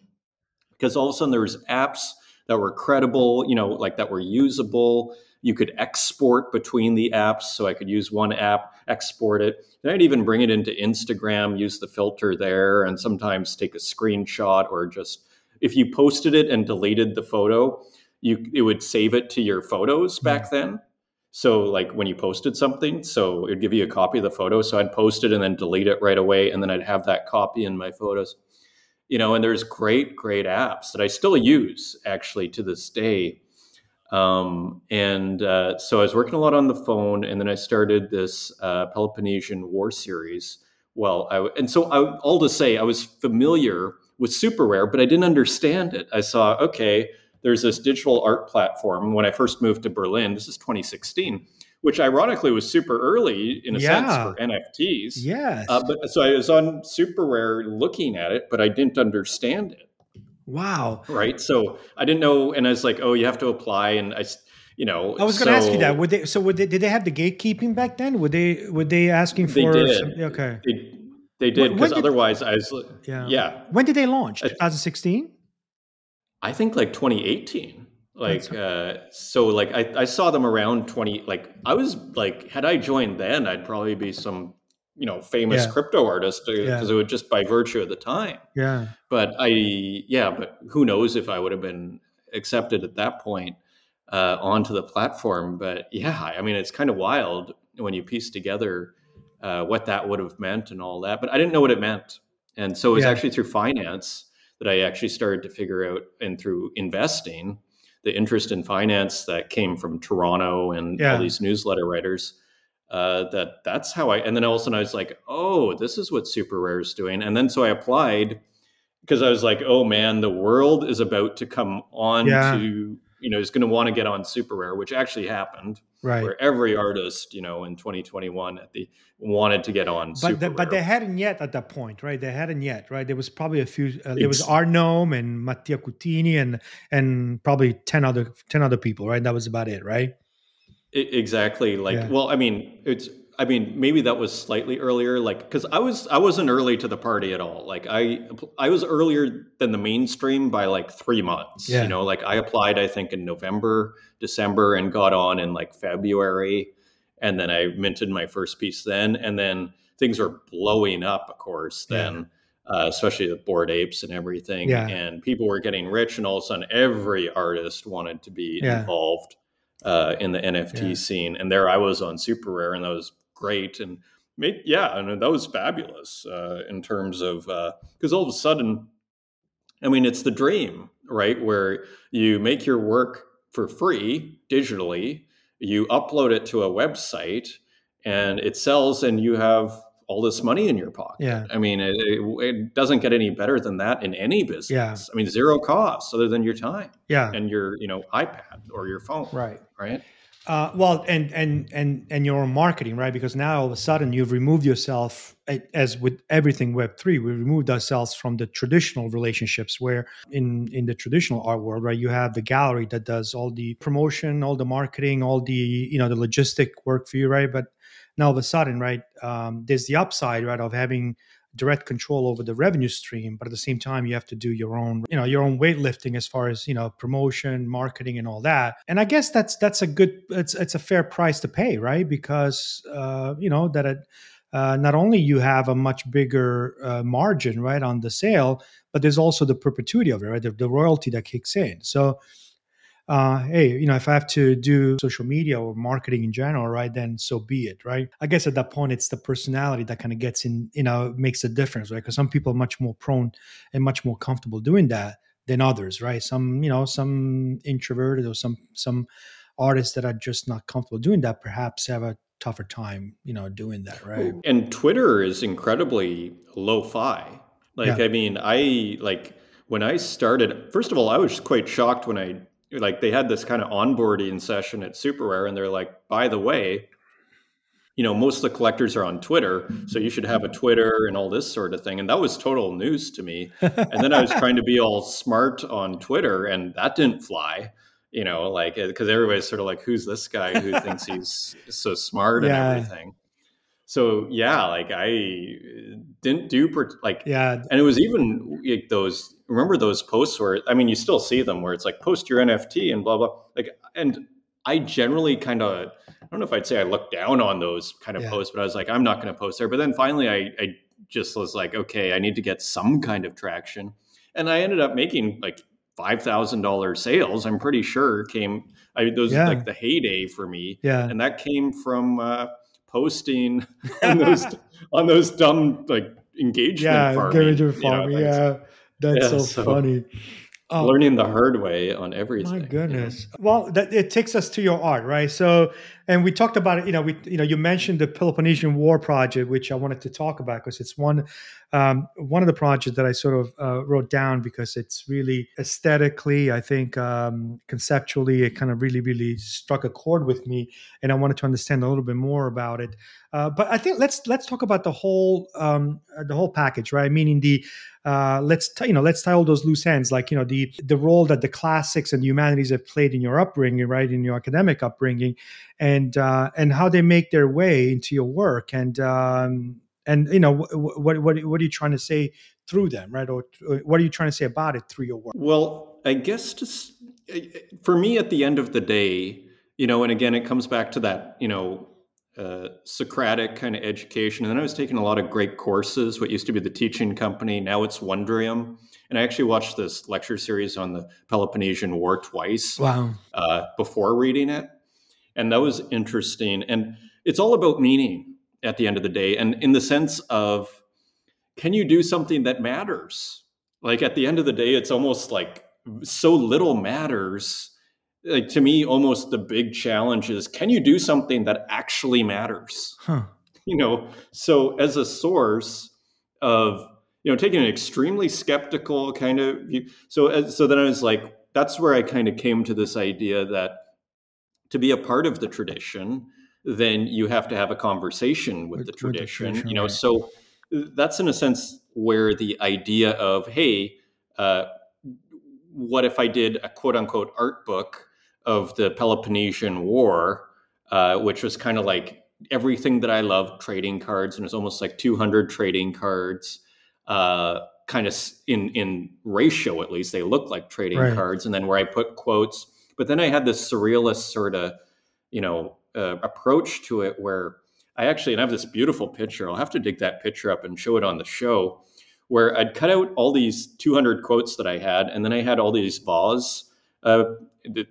because all of a sudden there was apps that were credible, you know, like that were usable. You could export between the apps, so I could use one app, export it. And I'd even bring it into Instagram, use the filter there, and sometimes take a screenshot or just if you posted it and deleted the photo, you it would save it to your photos hmm. back then. So like when you posted something, so it'd give you a copy of the photo. So I'd post it and then delete it right away, and then I'd have that copy in my photos. You know, and there's great, great apps that I still use actually to this day. Um, and uh, so I was working a lot on the phone, and then I started this uh, Peloponnesian War series. Well, I, and so I, all to say, I was familiar with Super Rare, but I didn't understand it. I saw, okay, there's this digital art platform. When I first moved to Berlin, this is 2016, which ironically was super early in a sense for NFTs. Yes. Uh, but so I was on Super Rare looking at it, but I didn't understand it. wow. Right. So I didn't know, and I was like, oh, you have to apply, and I. you know, I was going to ask you that. Would they? So would they? Did they have the gatekeeping back then? Would they? Would they asking for? They did. some- okay. They, they did because otherwise I was, Yeah. yeah, When did they launch? 2016. I think like 2018. Like uh so like I, I saw them around 20 like I was like had I joined then I'd probably be some you know famous Yeah. crypto artist because Yeah. it would just by virtue of the time. Yeah. But I yeah, but who knows if I would have been accepted at that point uh onto the platform. But yeah, I mean it's kind of wild when you piece together uh what that would have meant and all that. But I didn't know what it meant. And so it was Yeah. actually through finance that I actually started to figure out and through investing the interest in finance that came from Toronto and Yeah. all these newsletter writers. Uh, that that's how I and then all of a sudden I was like, oh, this is what Super Rare is doing. And then so I applied because I was like, oh man, the world is about to come on Yeah. to you know is going to want to get on Super Rare, which actually happened. Right. Where every artist, you know, in 2021 at the wanted to get on Super But the, but they hadn't yet at that point, right? They hadn't yet, right? There was probably a few. Uh, there was Arnome and Mattia Cuttini and and probably ten other ten other people, right? That was about it, right? I- exactly like Yeah. well i mean it's i mean maybe that was slightly earlier like because i was i wasn't early to the party at all like i i was earlier than the mainstream by like three months Yeah. you know like i applied i think in november december and got on in like february and then i minted my first piece then and then things were blowing up of course Yeah. then uh, especially the Bored Apes and everything Yeah. and people were getting rich and all of a sudden every artist wanted to be Yeah. involved uh, in the NFT Yeah. scene, and there I was on Super Rare, and that was great, and yeah, and that was fabulous uh, in terms of because all of a sudden, I mean, it's the dream, right? Where you make your work for free digitally, you upload it to a website, and it sells, and you have all this money in your pocket. Yeah. I mean, it, it, doesn't get any better than that in any business. Yeah. I mean, zero cost other than your time Yeah. and your, you know, iPad or your phone Right. right? Uh, well, and and and and your marketing, right? Because now all of a sudden you've removed yourself, as with everything Web three, we removed ourselves from the traditional relationships. Where in in the traditional art world, right, you have the gallery that does all the promotion, all the marketing, all the you know the logistic work for you, right? But now all of a sudden, right, um, there's the upside, right, of having direct control over the revenue stream but at the same time you have to do your own you know your own weightlifting as far as you know promotion marketing and all that. And i guess that's that's a good it's it's a fair price to pay right? Because uh, you know that it, uh, not only you have a much bigger uh, margin right on the sale but there's also the perpetuity of it right? The, the royalty that kicks in. So uh, hey, you know, if I have to do social media or marketing in general, right, then so be it, right? I guess at that point, it's the personality that kind of gets in, you know, makes a difference, right? Because some people are much more prone and much more comfortable doing that than others, right? Some, you know, some introverted or some some artists that are just not comfortable doing that perhaps have a tougher time, you know, doing that, right? And Twitter is incredibly lo-fi. Like, yeah. I mean, I like when I started. First of all, I was quite shocked when I like they had this kind of onboarding session at Super Rare, and they're like, by the way, you know, most of the collectors are on Twitter, so you should have a Twitter and all this sort of thing. And that was total news to me. And then I was trying to be all smart on Twitter, and that didn't fly. You know, like because everybody's sort of like, "Who's this guy who thinks he's so smart yeah. and everything?" So yeah, like I didn't do like yeah, and it was even like, those remember those posts where I mean you still see them where it's like post your NFT and blah blah like and I generally kind of I don't know if I'd say I looked down on those kind of yeah. posts, but I was like I'm not going to post there. But then finally I I just was like okay I need to get some kind of traction, and I ended up making like five thousand dollars sales. I'm pretty sure came I those yeah. like the heyday for me. Yeah, and that came from uh, posting on those on those dumb like engagement yeah, farming, engagement farming, you know, yeah. That's yeah, so, so, funny. Um, learning the hard way on everything. My goodness. Well, that it takes us to your art, right? So, and we talked about it. You know, we you know you mentioned the Peloponnesian War project, which I wanted to talk about because it's one um, one of the projects that I sort of uh, wrote down because it's really aesthetically, I think um, conceptually, it kind of really really struck a chord with me, and I wanted to understand a little bit more about it. Uh, but I think let's let's talk about the whole um, the whole package, right? Meaning the uh, let's t- you know let's tie all those loose ends like you know the the role that the classics and the humanities have played in your upbringing right in your academic upbringing and uh, and how they make their way into your work and um, and you know what, what what what are you trying to say through them right or what are you trying to say about it through your work well i guess just for me at the end of the day you know and again it comes back to that you know uh, Socratic kind of education. And then I was taking a lot of great courses, what used to be the teaching company, now it's Wondrium. And I actually watched this lecture series on the Peloponnesian War twice wow. uh, before reading it. And that was interesting. And it's all about meaning at the end of the day. And in the sense of, can you do something that matters? Like at the end of the day, it's almost like so little matters like to me almost the big challenge is can you do something that actually matters huh. you know so as a source of you know taking an extremely skeptical kind of view so uh, so then i was like that's where i kind of came to this idea that to be a part of the tradition then you have to have a conversation with, with the tradition with the you know right. so that's in a sense where the idea of hey uh, what if i did a quote unquote art book of the Peloponnesian War, uh, which was kind of like everything that I love trading cards, and it was almost like 200 trading cards, uh, kind of in in ratio at least. They look like trading right. cards, and then where I put quotes. But then I had this surrealist sort of, you know, uh, approach to it where I actually and I have this beautiful picture. I'll have to dig that picture up and show it on the show, where I'd cut out all these 200 quotes that I had, and then I had all these vase uh,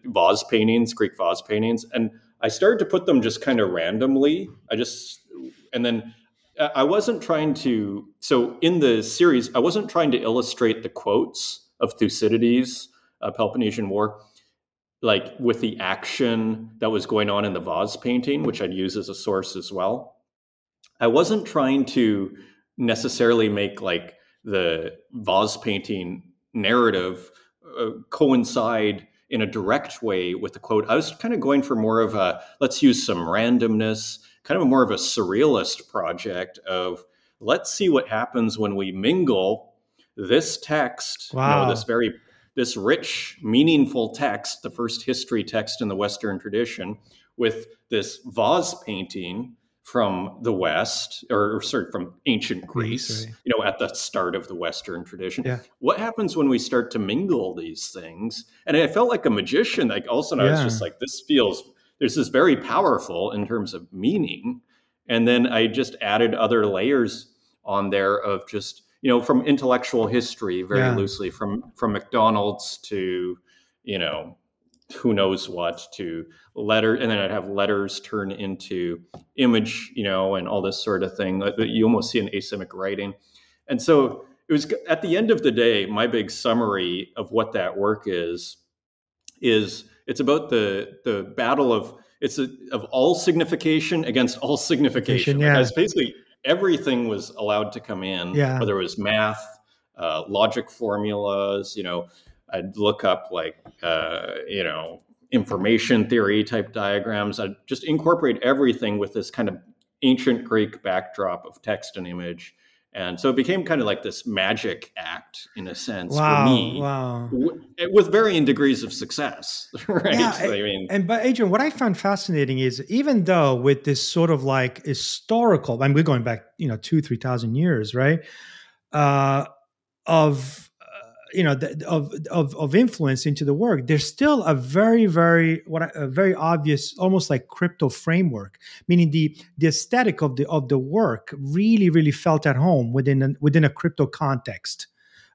vase paintings, Greek vase paintings, and I started to put them just kind of randomly. I just and then I wasn't trying to. So in the series, I wasn't trying to illustrate the quotes of Thucydides, uh, Peloponnesian War, like with the action that was going on in the vase painting, which I'd use as a source as well. I wasn't trying to necessarily make like the vase painting narrative uh, coincide in a direct way with the quote. I was kind of going for more of a let's use some randomness, kind of more of a surrealist project of let's see what happens when we mingle this text, wow. you know, this very this rich, meaningful text, the first history text in the Western tradition, with this vase painting from the West, or, or sorry, from ancient Greece, Greece you know, at the start of the Western tradition. Yeah. What happens when we start to mingle these things? And I felt like a magician. Like all of a sudden, yeah. I was just like, this feels. There's this very powerful in terms of meaning, and then I just added other layers on there of just you know from intellectual history very yeah. loosely from from McDonald's to you know who knows what to letter and then i'd have letters turn into image you know and all this sort of thing uh, that you almost see in asemic writing and so it was at the end of the day my big summary of what that work is is it's about the the battle of it's a, of all signification against all signification yeah. because basically everything was allowed to come in yeah. whether it was math uh, logic formulas you know I'd look up like uh, you know information theory type diagrams. I'd just incorporate everything with this kind of ancient Greek backdrop of text and image. And so it became kind of like this magic act in a sense wow, for me, wow. Varying degrees of success, right? Yeah, I mean, and but Adrian, what I found fascinating is even though with this sort of like historical, I mean, we're going back, you know, two, three thousand years, right? Uh, of you know the, of, of of influence into the work there's still a very very what a very obvious almost like crypto framework meaning the the aesthetic of the of the work really really felt at home within a, within a crypto context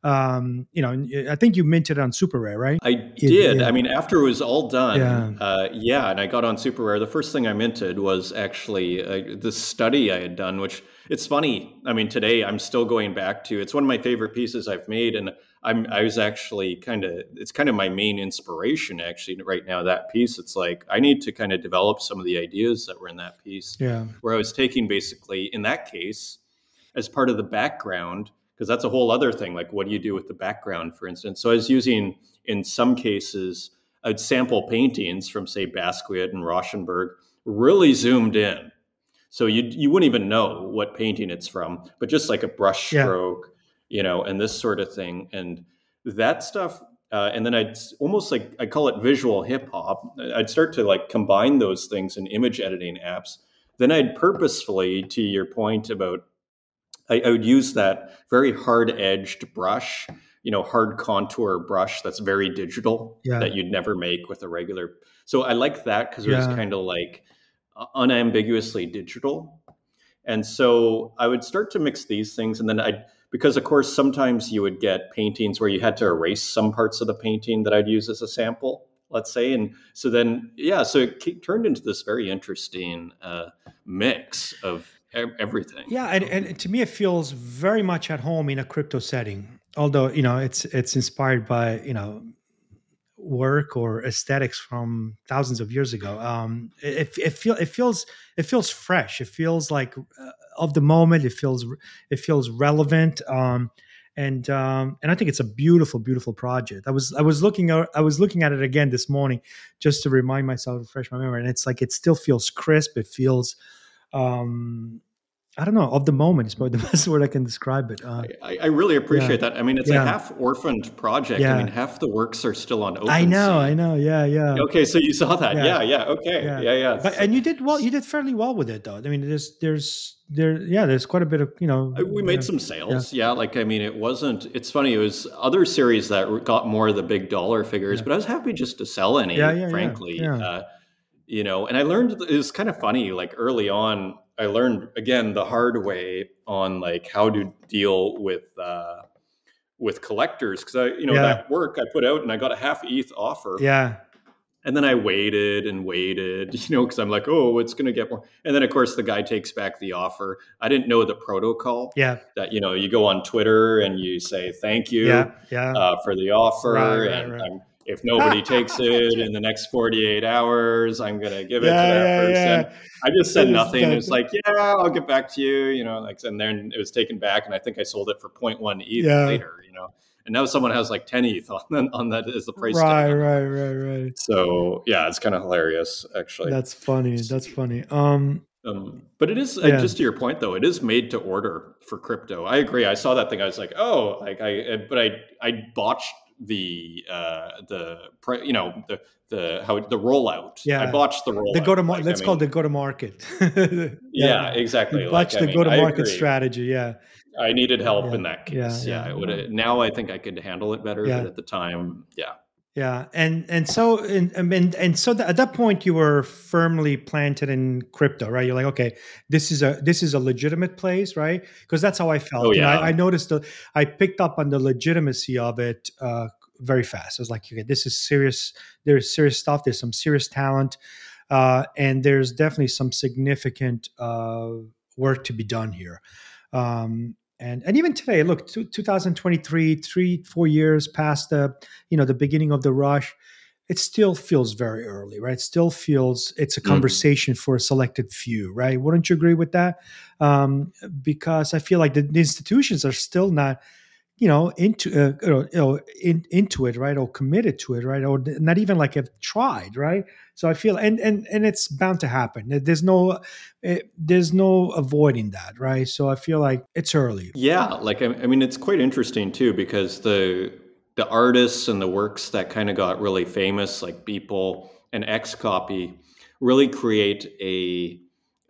um, you know, I think you minted on Super Rare, right? I did. Yeah. I mean, after it was all done, yeah. Uh, yeah, and I got on Super Rare. The first thing I minted was actually uh, the study I had done, which it's funny. I mean, today I'm still going back to. It's one of my favorite pieces I've made, and I'm I was actually kind of it's kind of my main inspiration actually right now. That piece, it's like I need to kind of develop some of the ideas that were in that piece. Yeah, where I was taking basically in that case as part of the background because that's a whole other thing. Like, what do you do with the background, for instance? So I was using, in some cases, I'd sample paintings from, say, Basquiat and Rauschenberg, really zoomed in. So you you wouldn't even know what painting it's from, but just like a brush stroke, yeah. You know, and this sort of thing, and that stuff. Uh, and then I'd almost like I call it visual hip hop. I'd start to like combine those things in image editing apps. Then I'd purposefully, to your point about I, I would use that very hard edged brush, you know, hard contour brush that's very digital yeah. that you'd never make with a regular. So I like that because it yeah. was kind of like unambiguously digital. And so I would start to mix these things, and then I, because of course sometimes you would get paintings where you had to erase some parts of the painting that I'd use as a sample, let's say, and so then yeah, so it turned into this very interesting uh, mix of everything. Yeah, and, and to me, it feels very much at home in a crypto setting. Although you know, it's it's inspired by you know work or aesthetics from thousands of years ago. Um, it it, feel, it feels it feels fresh. It feels like uh, of the moment. It feels it feels relevant. Um, and um, and I think it's a beautiful, beautiful project. I was I was looking I was looking at it again this morning just to remind myself, refresh my memory, and it's like it still feels crisp. It feels um, I don't know, of the moment is probably the best word I can describe it. Uh, I, I, really appreciate yeah. that. I mean, it's yeah. a half orphaned project. Yeah. I mean, half the works are still on open. I know, I know. Yeah, yeah. Okay, so you saw that. Yeah, yeah. okay. Yeah, yeah. But, and you did well. You did fairly well with it, though. I mean, there's, there's, there, yeah, there's quite a bit of, you know. We made some sales. Yeah. Like, I mean, it wasn't. It's funny. It was other series that got more of the big dollar figures, but I was happy just to sell any. Yeah, yeah, frankly. Uh, you know, and I learned it was kind of funny. Like early on I learned again the hard way on like how to deal with uh, with collectors because I you know yeah. that work I put out and I got a half ETH offer. Yeah. And then I waited and waited, you know, because I'm like, oh, it's going to get more. And then, of course, the guy takes back the offer. I didn't know the protocol. Yeah. That, you know, you go on Twitter and you say, thank you yeah, yeah. Uh, for the offer. Right, right, and right. I'm if nobody takes it in the next 48 hours, I'm going to give it yeah, to that yeah, person. Yeah. I just said nothing. It was like, yeah, I'll get back to you, you know, like, and then it was taken back. And I think I sold it for 0.1 ETH later, you know, and now someone has like 10 ETH on, on that as the price. Right, tag. right, right, right. So yeah, it's kind of hilarious actually. That's funny. That's funny. Um, um, but it is uh, just to your point though, it is made to order for crypto. I agree. I saw that thing. I was like, oh, like I, but I, I botched the, uh, the, you know, the, the how the rollout. Yeah, I botched the rollout. The go to market. Like, let's I mean, call it the go to market. yeah, yeah, exactly. You botched like, the go to market strategy. Yeah. I needed help yeah. in that case. Yeah, yeah. yeah. now I think I could handle it better. But at the time, yeah. Yeah, and and so and and, and so at that point you were firmly planted in crypto, right? You're like, okay, this is a this is a legitimate place, right? Because that's how I felt. Oh, yeah. I, I, noticed the I picked up on the legitimacy of it uh, very fast. I was like, okay, this is serious. There's serious stuff. There's some serious talent, uh, and there's definitely some significant uh, work to be done here. Um, and and even today, look, 2023, three four years past the you know the beginning of the rush, it still feels very early, right? It still feels it's a mm-hmm. conversation mm-hmm. for a selected few, right? Wouldn't you agree with that? Um, because I feel like the, the institutions are still not you know into uh, you know in, into it right or committed to it right or not even like have tried right? So i feel and and and it's bound to happen. There's no it, eh, there's no avoiding that right? So i feel like it's early. Yeah like i mean it's quite interesting too because the the artists and the works that kind of got really famous like Beeple and XCOPY really create a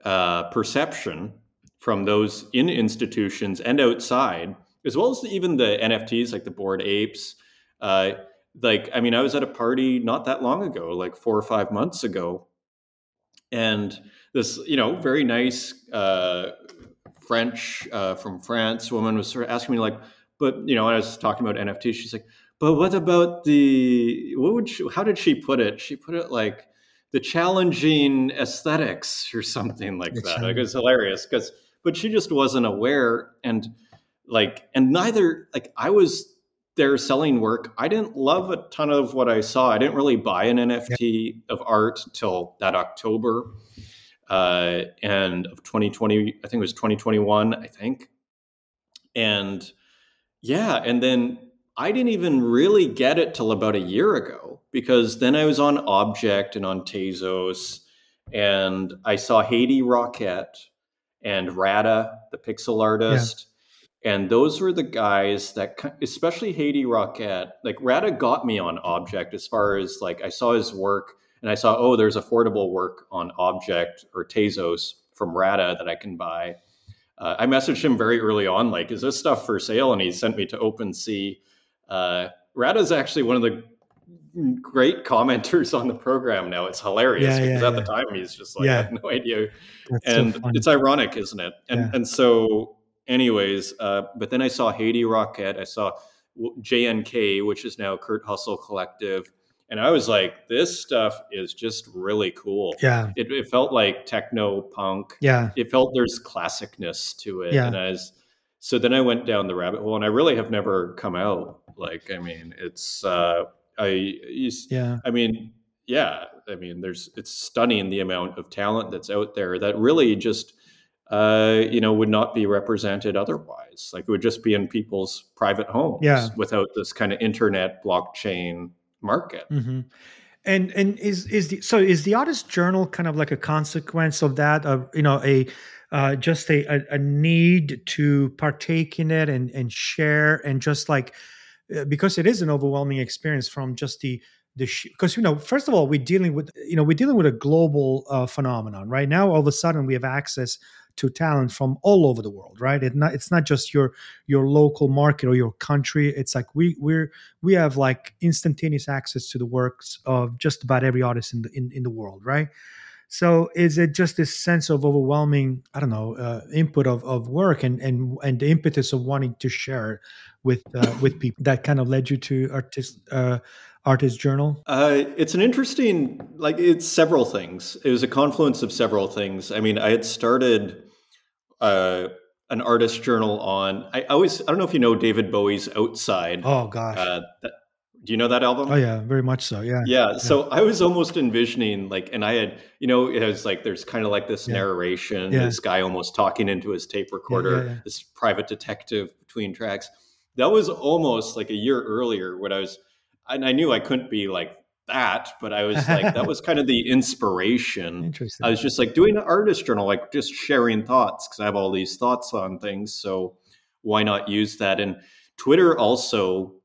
uh, perception from those in institutions and outside as well as even the NFTs like the Bored Apes. Uh, like, I mean, I was at a party not that long ago, like four or five months ago, and this, you know, very nice uh, French uh, from France woman was sort of asking me, like, but you know, I was talking about NFTs. She's like, but what about the what would she, how did she put it? She put it like the challenging aesthetics or something like that. Like, it was hilarious because, but she just wasn't aware and like and neither like i was there selling work. I didn't love a ton of what i saw. I didn't really buy an nft yeah. of art till that october uh, and of 2020 i think it was 2021 i think. And yeah and then i didn't even really get it till about a year ago because then i was on objkt and on tezos and i saw haiti rocket and rada the pixel artist and those were the guys that especially haiti rocket like rada got me on objkt as far as like i saw his work and i saw oh there's affordable work on objkt or tezos from rada that i can buy. Uh, i messaged him very early on like is this stuff for sale? And he sent me to OpenSea uh, rada's actually one of the great commenters on the program now. It's hilarious yeah, because yeah, at yeah. the time he's just like i had no idea. That's and so it's ironic isn't it? And and so anyways, uh, but then I saw Haiti Rocket. I saw JNK, which is now Kurt Hustle Collective. And I was like, this stuff is just really cool. Yeah. It, it felt like techno punk. Yeah. It felt there's classicness to it. Yeah. And I was, so then I went down the rabbit hole and I really have never come out. Like, I mean, it's, uh, I, yeah. I mean, yeah. I mean, there's, it's stunning the amount of talent that's out there that really just, uh, you know, would not be represented otherwise. Like it would just be in people's private homes yeah. without this kind of internet blockchain market. Mm-hmm. And and is is the so is the artist journal kind of like a consequence of that? Of you know a uh, just a, a, a need to partake in it and and share and just like uh, because it is an overwhelming experience from just the because you know first of all we're dealing with you know we're dealing with a global uh, phenomenon right? Now all of a sudden we have access to talent from all over the world right? Not, it's not just your your local market or your country. It's like we we're we have like instantaneous access to the works of just about every artist in the in, in the world right? So is it just this sense of overwhelming i don't know uh, input of, of work and and and the impetus of wanting to share with uh, with people that kind of led you to artist uh, artist journal uh, it's an interesting like it's several things it was a confluence of several things i mean i had started uh, an artist journal on. I always I don't know if you know David Bowie's Outside. Oh gosh. Uh, that, do you know that album? Oh yeah, very much so. Yeah. Yeah. So yeah. I was almost envisioning like, and I had, you know, it was like there's kind of like this yeah. narration, yeah. this guy almost talking into his tape recorder, this private detective between tracks. that was almost like a year earlier when I was, and I knew I couldn't be like that, but I was like, that was kind of the inspiration. Interesting. I was just like doing an artist journal, like just sharing thoughts because I have all these thoughts on things. So why not use that? And Twitter also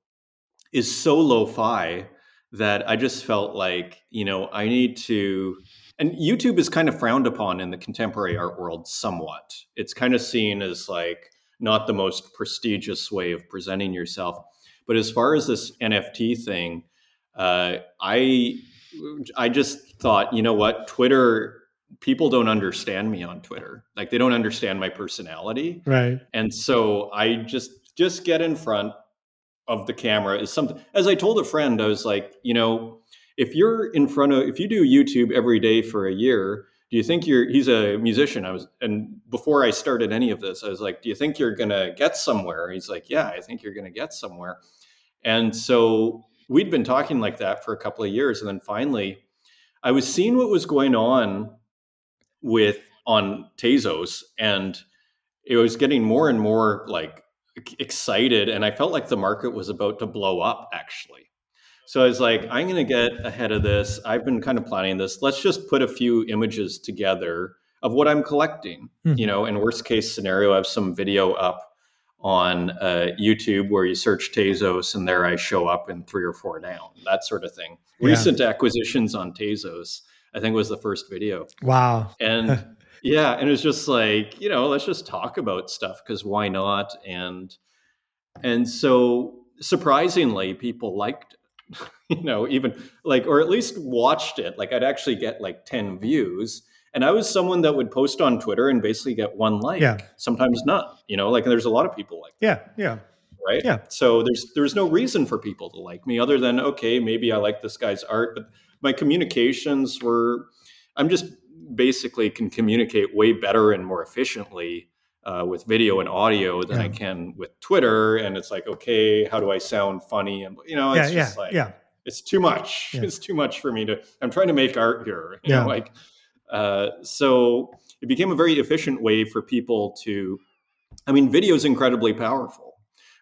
is so lo-fi that I just felt like, you know, I need to and YouTube is kind of frowned upon in the contemporary art world somewhat. It's kind of seen as like not the most prestigious way of presenting yourself. But as far as this NFT thing, uh, I I just thought, you know what, Twitter people don't understand me on Twitter. Like they don't understand my personality. Right. And so I just just get in front of the camera is something as I told a friend, I was like, you know, if you're in front of if you do YouTube every day for a year, do you think you're he's a musician? I was and before I started any of this, I was like, do you think you're gonna get somewhere? He's like, Yeah, I think you're gonna get somewhere. And so we'd been talking like that for a couple of years. And then finally, I was seeing what was going on with on Tezos and it was getting more and more like excited and I felt like the market was about to blow up actually. So I was like, I'm going to get ahead of this. I've been kind of planning this. Let's just put a few images together of what I'm collecting. Mm-hmm. You know, in worst case scenario, I have some video up on uh, YouTube where you search Tezos and there I show up in three or four down, that sort of thing. Yeah. Recent acquisitions on Tezos, I think was the first video. Wow. And yeah, and it was just like, you know, let's just talk about stuff because why not? And and so surprisingly, people liked it. you know, even like or at least watched it. Like I'd actually get like 10 views and I was someone that would post on Twitter and basically get one like, yeah. sometimes not. You know, like there's a lot of people like yeah, yeah, right, yeah. So there's there's no reason for people to like me other than okay, maybe I like this guy's art, but my communications were, I'm just basically can communicate way better and more efficiently uh, with video and audio than yeah. I can with Twitter. And it's like, okay, how do I sound funny? And you know, it's yeah, just yeah, like yeah. it's too much. It's too much for me to. I'm trying to make art here. Yeah. know, like uh, so it became a very efficient way for people to, I mean, video is incredibly powerful,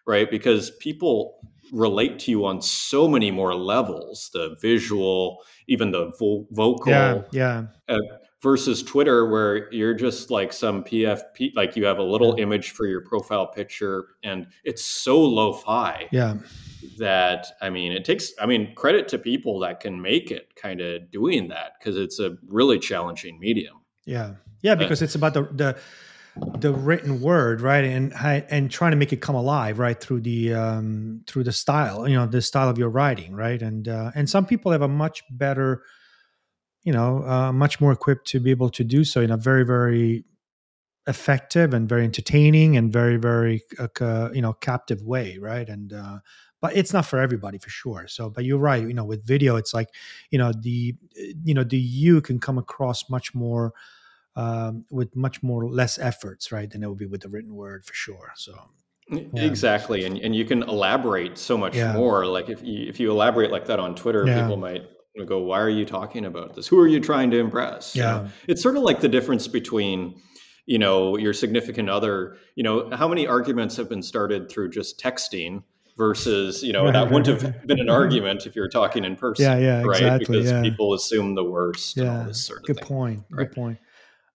right? Because people relate to you on so many more levels the visual, even the vo- vocal. Yeah. yeah. Uh, versus Twitter, where you're just like some PFP, like you have a little image for your profile picture, and it's so lo-fi. Yeah. That I mean, it takes. I mean, credit to people that can make it, kind of doing that, because it's a really challenging medium. Yeah, yeah, because it's about the the the written word, right, and and trying to make it come alive, right, through the um through the style, you know, the style of your writing, right, and uh, and some people have a much better you know, uh, much more equipped to be able to do so in a very, very effective and very entertaining and very, very, uh, you know, captive way, right? And uh, but it's not for everybody for sure. So, but you're right. You know, with video, it's like, you know, the, you know, the you can come across much more um, with much more less efforts, right, than it would be with the written word for sure. So. Yeah. Exactly, and and you can elaborate so much yeah. more. Like if you if you elaborate like that on Twitter, yeah. people might go, why are you talking about this? Who are you trying to impress? Yeah. You know, it's sort of like the difference between, you know, your significant other, you know, how many arguments have been started through just texting versus, you know, right, that right, wouldn't right. have been an argument if you're talking in person. Yeah, yeah, right? Exactly, because yeah. people assume the worst yeah. sort of Good thing, point. Good point.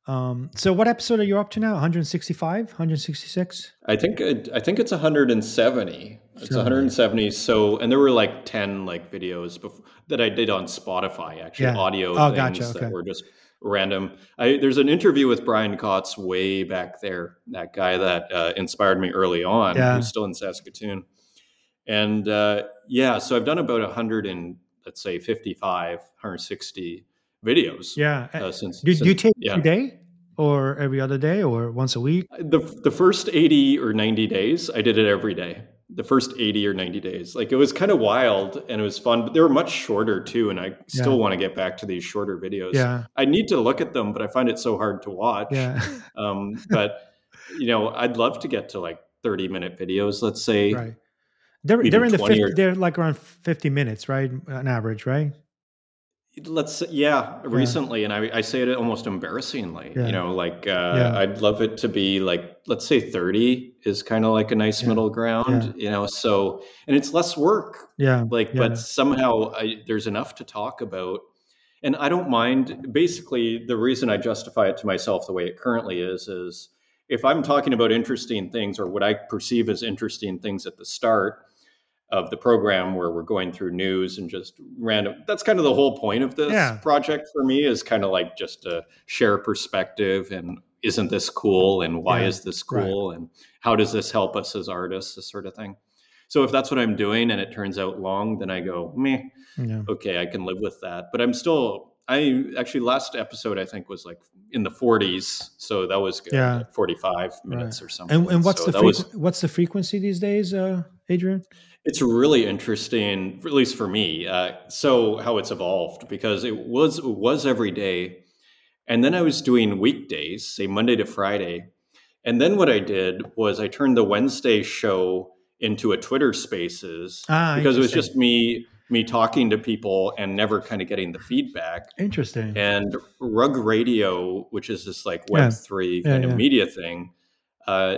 Um, so what episode are you up to now? 165, 166? I think I think it's 170. It's 170. So and there were like 10 like videos before, that I did on Spotify actually yeah. audio oh, things gotcha. okay. that were just random. I, there's an interview with Brian Kotz way back there, that guy that uh, inspired me early on, yeah. who's still in Saskatoon. And uh, yeah, so I've done about 100 and let's say 55, 160 videos. Yeah. Uh, since, do, since, do you take yeah. day? or every other day or once a week? The, the first 80 or 90 days, I did it every day. The first 80 or 90 days. Like it was kind of wild and it was fun, but they were much shorter too. And I still yeah. want to get back to these shorter videos. Yeah. I need to look at them, but I find it so hard to watch. Yeah. um, but, you know, I'd love to get to like 30 minute videos, let's say. Right. They're, they're in the 50, or, they're like around 50 minutes, right? On average, right? Let's yeah, recently, and I, I say it almost embarrassingly. Yeah. You know, like uh, Yeah. I'd love it to be like let's say thirty is kind of like a nice Yeah. middle ground. You know, so and it's less work. Yeah. Like, yeah. but somehow I, there's enough to talk about, and I don't mind. Basically, the reason I justify it to myself the way it currently is is if I'm talking about interesting things or what I perceive as interesting things at the start of the program where we're going through news and just random that's kind of the whole point of this Yeah. project for me is kind of like just to share perspective and isn't this cool and why Yeah. is this Right. cool and how does this help us as artists this sort of thing so if that's what i'm doing and it turns out long then i go meh yeah. okay i can live with that but i'm still i actually last episode i think was like in the 40s so that was good Yeah. like 45 minutes or something And, and what's So the was- what's the frequency these days, uh, Adrian? It's really interesting, at least for me. Uh, so how it's evolved because it was it was every day, and then I was doing weekdays, say Monday to Friday, and then what I did was I turned the Wednesday show into a Twitter Spaces Ah, because it was just me me talking to people and never kind of getting the feedback. Interesting. And Rug Radio, which is this like Yeah. Web three Yeah, kind of media thing, uh,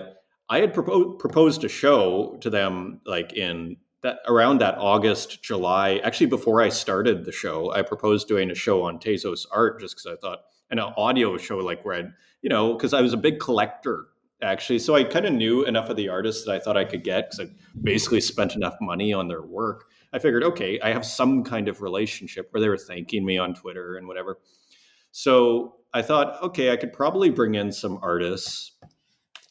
I had propo- proposed a show to them like in that around that August, July. Actually, before I started the show, I proposed doing a show on Tezos art just because I thought an audio show like where I'd, you know, because I was a big collector actually. So I kind of knew enough of the artists that I thought I could get because I basically spent enough money on their work. I figured, okay, I have some kind of relationship where they were thanking me on Twitter and whatever. So I thought, okay, I could probably bring in some artists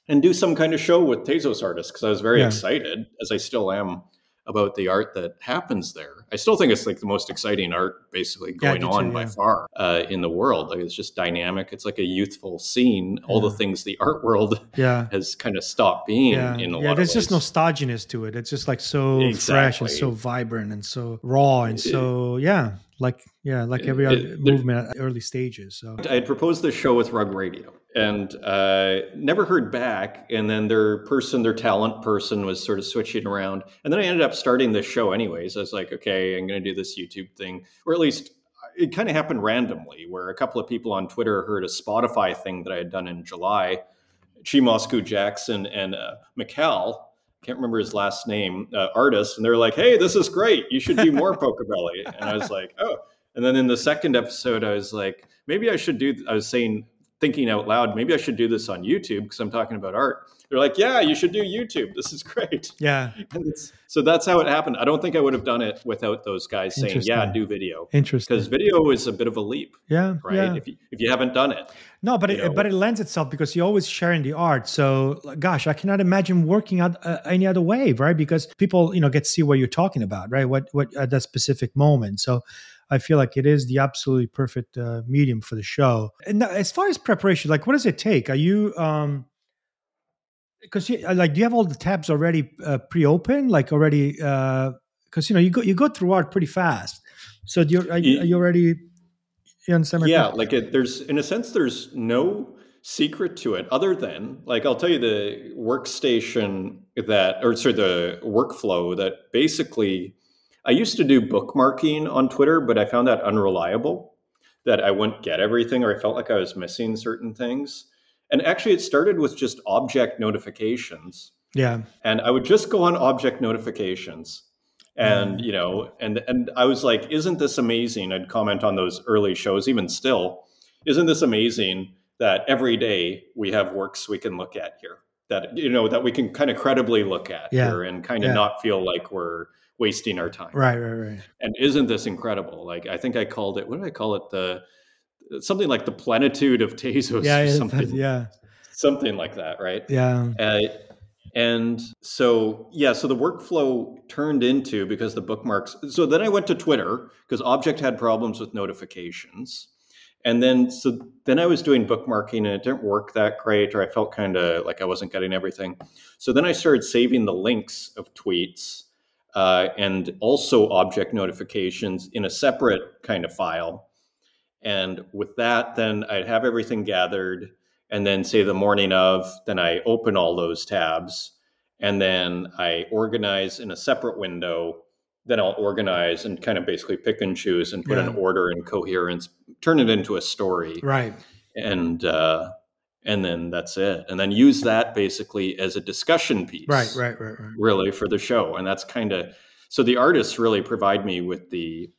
and do some kind of show with Tezos artists because I was very Yeah. excited, as I still am, about the art that happens there. I still think it's like the most exciting art basically going do on too, by yeah. far uh, in the world. Like it's just dynamic. It's like a youthful scene. All the things the art world yeah. has kind of stopped being Yeah, in a yeah. lot There's just nostalginess to it. It's just like so fresh and so vibrant and so raw and so yeah, like yeah, like every It- other movement at early stages. So I had proposed this show with Rug Radio and uh, never heard back. And then their person, their talent person, was sort of switching around. And then I ended up starting this show anyways. I was like, okay, I'm going to do this YouTube thing, or at least it kind of happened randomly, where a couple of people on Twitter heard a Spotify thing that I had done in July. Chi Moscow Jackson and uh, Mikkel, can't remember his last name, uh, artist, and they're like, "Hey, this is great. You should do more Pocobelli." And I was like, "Oh." And then in the second episode, I was like, "Maybe I should do." I was saying, thinking out loud, maybe I should do this on YouTube because I'm talking about art. They're like, "Yeah, you should do YouTube. This is great." yeah, so that's how it happened. I don't think I would have done it without those guys saying, "Yeah, do video," interesting. because video is a bit of a leap, Yeah, right? yeah. If you, if you haven't done it, No, but it, know. but it lends itself because you're always sharing the art. So, gosh, I cannot imagine working out uh, any other way, right? Because people, you know, get to see what you're talking about, right? What what at that specific moment. So, I feel like it is the absolutely perfect uh, medium for the show. And as far as preparation, like, what does it take? Are you um because you like do you have all the tabs already uh, pre-open, like already? Because you know you go you go through art pretty fast. So do you are, you- are you already? You understand? yeah question? like it, there's in a sense there's no secret to it other than like i'll tell you the workstation that or sorry the workflow that basically i used to do bookmarking on twitter but i found that unreliable that i wouldn't get everything or i felt like i was missing certain things and actually it started with just objkt notifications Yeah. and I would just go on objkt notifications. And Mm. you know, and and I was like, "Isn't this amazing?" I'd comment on those early shows, even still. Isn't this amazing that every day we have works we can look at here that you know that we can kind of credibly look at Yeah. here and kind of Yeah. not feel like we're wasting our time. Right. Right. Right. And isn't this incredible? Like I think I called it. What did I call it? The something like the plenitude of Tezos. Yeah. something, Yeah. something like that, right? Yeah. Uh, and so, yeah, so the workflow turned into because the bookmarks. So then I went to Twitter because objkt had problems with notifications. And then, so then I was doing bookmarking and it didn't work that great, or I felt kind of like I wasn't getting everything. So then I started saving the links of tweets uh, and also objkt notifications in a separate kind of file. And with that, then I'd have everything gathered and then say the morning of then i open all those tabs and then i organize in a separate window then I'll organize and kind of basically pick and choose and put Yeah. an order and coherence, turn it into a story, Right. and uh, and then that's it. And then use that basically as a discussion piece, Right. Right. Right. Right. really for the show. And that's kind of so the artists really provide me with the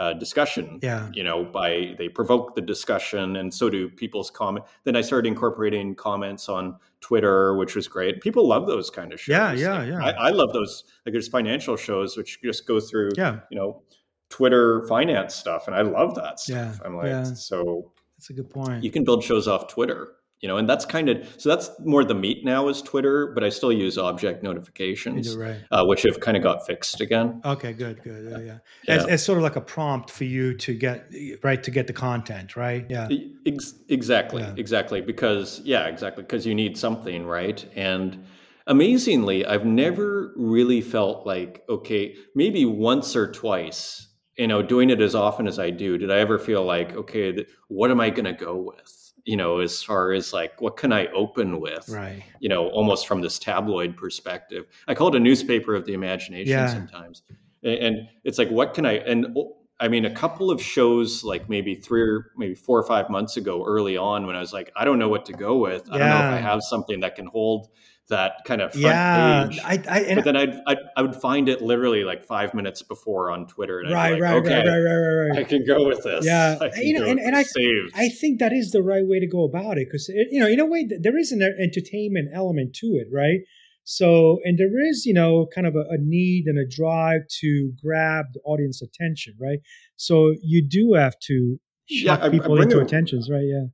uh, discussion Yeah. you know by they provoke the discussion and so do people's comment then i started incorporating comments on twitter which was great people love those kind of shows Yeah, yeah, yeah. I, I love those like there's financial shows which just go through Yeah. you know twitter finance stuff and i love that stuff Yeah, i'm like yeah. so That's a good point. you can build shows off twitter you know and that's kind of so that's more the meat now is twitter but i still use objkt notifications do right. uh, which have kind of got fixed again Okay, good, good. Yeah, yeah. Yeah. It's sort of like a prompt for you to get right to get the content, right? Yeah, Ex- exactly, Yeah. exactly. Because yeah, exactly. Because you need something, right? And amazingly, I've never really felt like okay, maybe once or twice, you know, doing it as often as I do, did I ever feel like okay, what am I going to go with? You know, as far as like what can I open with? right. You know, almost from this tabloid perspective. I call it a newspaper of the imagination Yeah. sometimes, and it's like what can I and oh, I mean, a couple of shows, like maybe three or maybe four or five months ago, early on, when I was like, I don't know what to go with. I don't know if I have something that can hold that kind of front Yeah, page. I, I, and but then I'd, I'd I would find it literally like five minutes before on Twitter, and I'd right, be right, okay, right, right, right, right, I can go with this. Yeah. I You know, and- and. I- saved. I think that is the right way to go about it because you know, in a way, there is an entertainment element to it, right? So, and there is, you know, kind of a, a need and a drive to grab the audience attention, right? So you do have to Yeah, shock I people into attentions, right? Yeah.